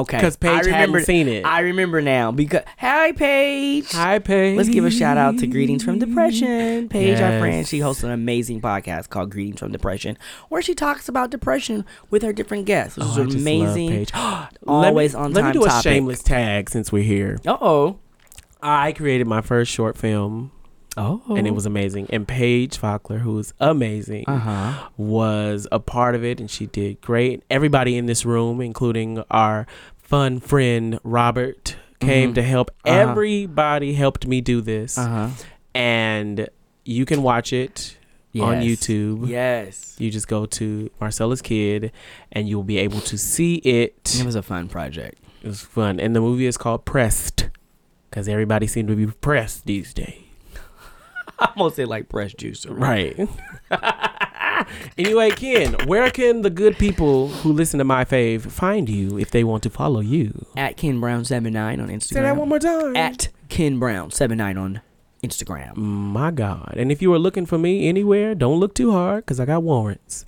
Speaker 1: Okay,
Speaker 2: 'Cause Paige
Speaker 1: I
Speaker 2: hadn't
Speaker 1: remember,
Speaker 2: seen it.
Speaker 1: I remember now because hi Paige.
Speaker 2: Hi, Paige.
Speaker 1: Let's give a shout out to Greetings from Depression. Paige, our friend, she hosts an amazing podcast called Greetings from Depression, where she talks about depression with her different guests. which
Speaker 2: Oh,
Speaker 1: is
Speaker 2: I just love
Speaker 1: amazing.
Speaker 2: Paige.
Speaker 1: Always
Speaker 2: me,
Speaker 1: on
Speaker 2: Let me do a shameless tag since we're here.
Speaker 1: Uh oh.
Speaker 2: I created my first short film
Speaker 1: Oh.
Speaker 2: and it was amazing. And Paige who was amazing,
Speaker 1: Uh huh.
Speaker 2: was a part of it, and she did great. Everybody in this room, including our fun friend Robert, came
Speaker 1: Mhm.
Speaker 2: to help.
Speaker 1: Uh-huh.
Speaker 2: Everybody helped me do this,
Speaker 1: Uh huh.
Speaker 2: and you can watch it on YouTube.
Speaker 1: Yes.
Speaker 2: You just go to Marcella's Kid, and you'll be able to see it.
Speaker 1: It was a fun project.
Speaker 2: It was fun, and the movie is called Pressed, because everybody seemed to be pressed these days.
Speaker 1: I almost say like fresh juice.
Speaker 2: Right. anyway, Ken, where can the good people who listen to my fave find you if they want to follow you?
Speaker 1: At Ken Brown seven nine on Instagram.
Speaker 2: Say that one more time.
Speaker 1: At Ken Brown seven nine on Instagram.
Speaker 2: my God. And if you are looking for me anywhere, don't look too hard because I got warrants.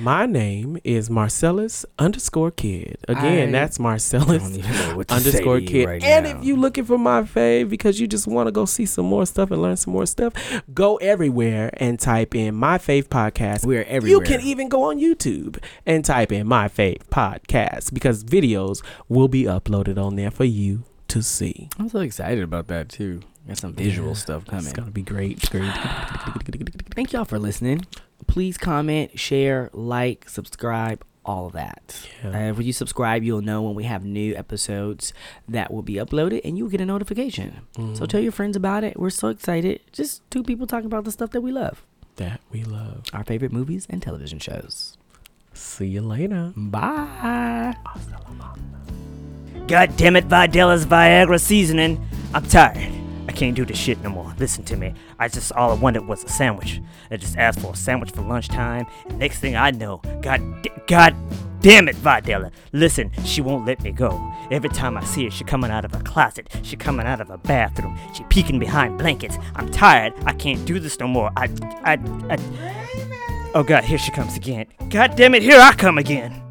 Speaker 2: My name is Marcellus underscore kid. Again,
Speaker 1: I
Speaker 2: that's Marcellus
Speaker 1: don't even know what to
Speaker 2: underscore
Speaker 1: say to you
Speaker 2: kid.
Speaker 1: right
Speaker 2: and
Speaker 1: now.
Speaker 2: if you're looking for my fave because you just want to go see some more stuff and learn some more stuff, go everywhere and type in my fave podcast.
Speaker 1: we're everywhere.
Speaker 2: You can even go on YouTube and type in my fave podcast because videos will be uploaded on there for you to see.
Speaker 1: I'm so excited about that too. Got some visual
Speaker 2: Yeah,
Speaker 1: stuff coming.
Speaker 2: It's gonna be great. Great.
Speaker 1: Thank y'all for listening. Please comment, share, like, subscribe, all of that.
Speaker 2: Yeah.
Speaker 1: Uh, when you subscribe, you'll know when we have new episodes that will be uploaded, and you'll get a notification. So
Speaker 2: Mhm.
Speaker 1: tell your friends about it. We're so excited. Just two people talking about the stuff that we love,
Speaker 2: that we love.
Speaker 1: our favorite movies and television shows.
Speaker 2: See you later.
Speaker 1: Bye.
Speaker 8: God damn it, Videla's Viagra seasoning. I'm tired. I can't do this shit no more. Listen to me. I just all I wanted was a sandwich. I just asked for a sandwich for lunchtime, and next thing I know, God, God damn it, Videla. Listen, she won't let me go. Every time I see her, she coming out of a closet. She coming out of a bathroom. She peeking behind blankets. I'm tired. I can't do this no more. I, I, I. Oh God, here she comes again. God damn it, here I come again.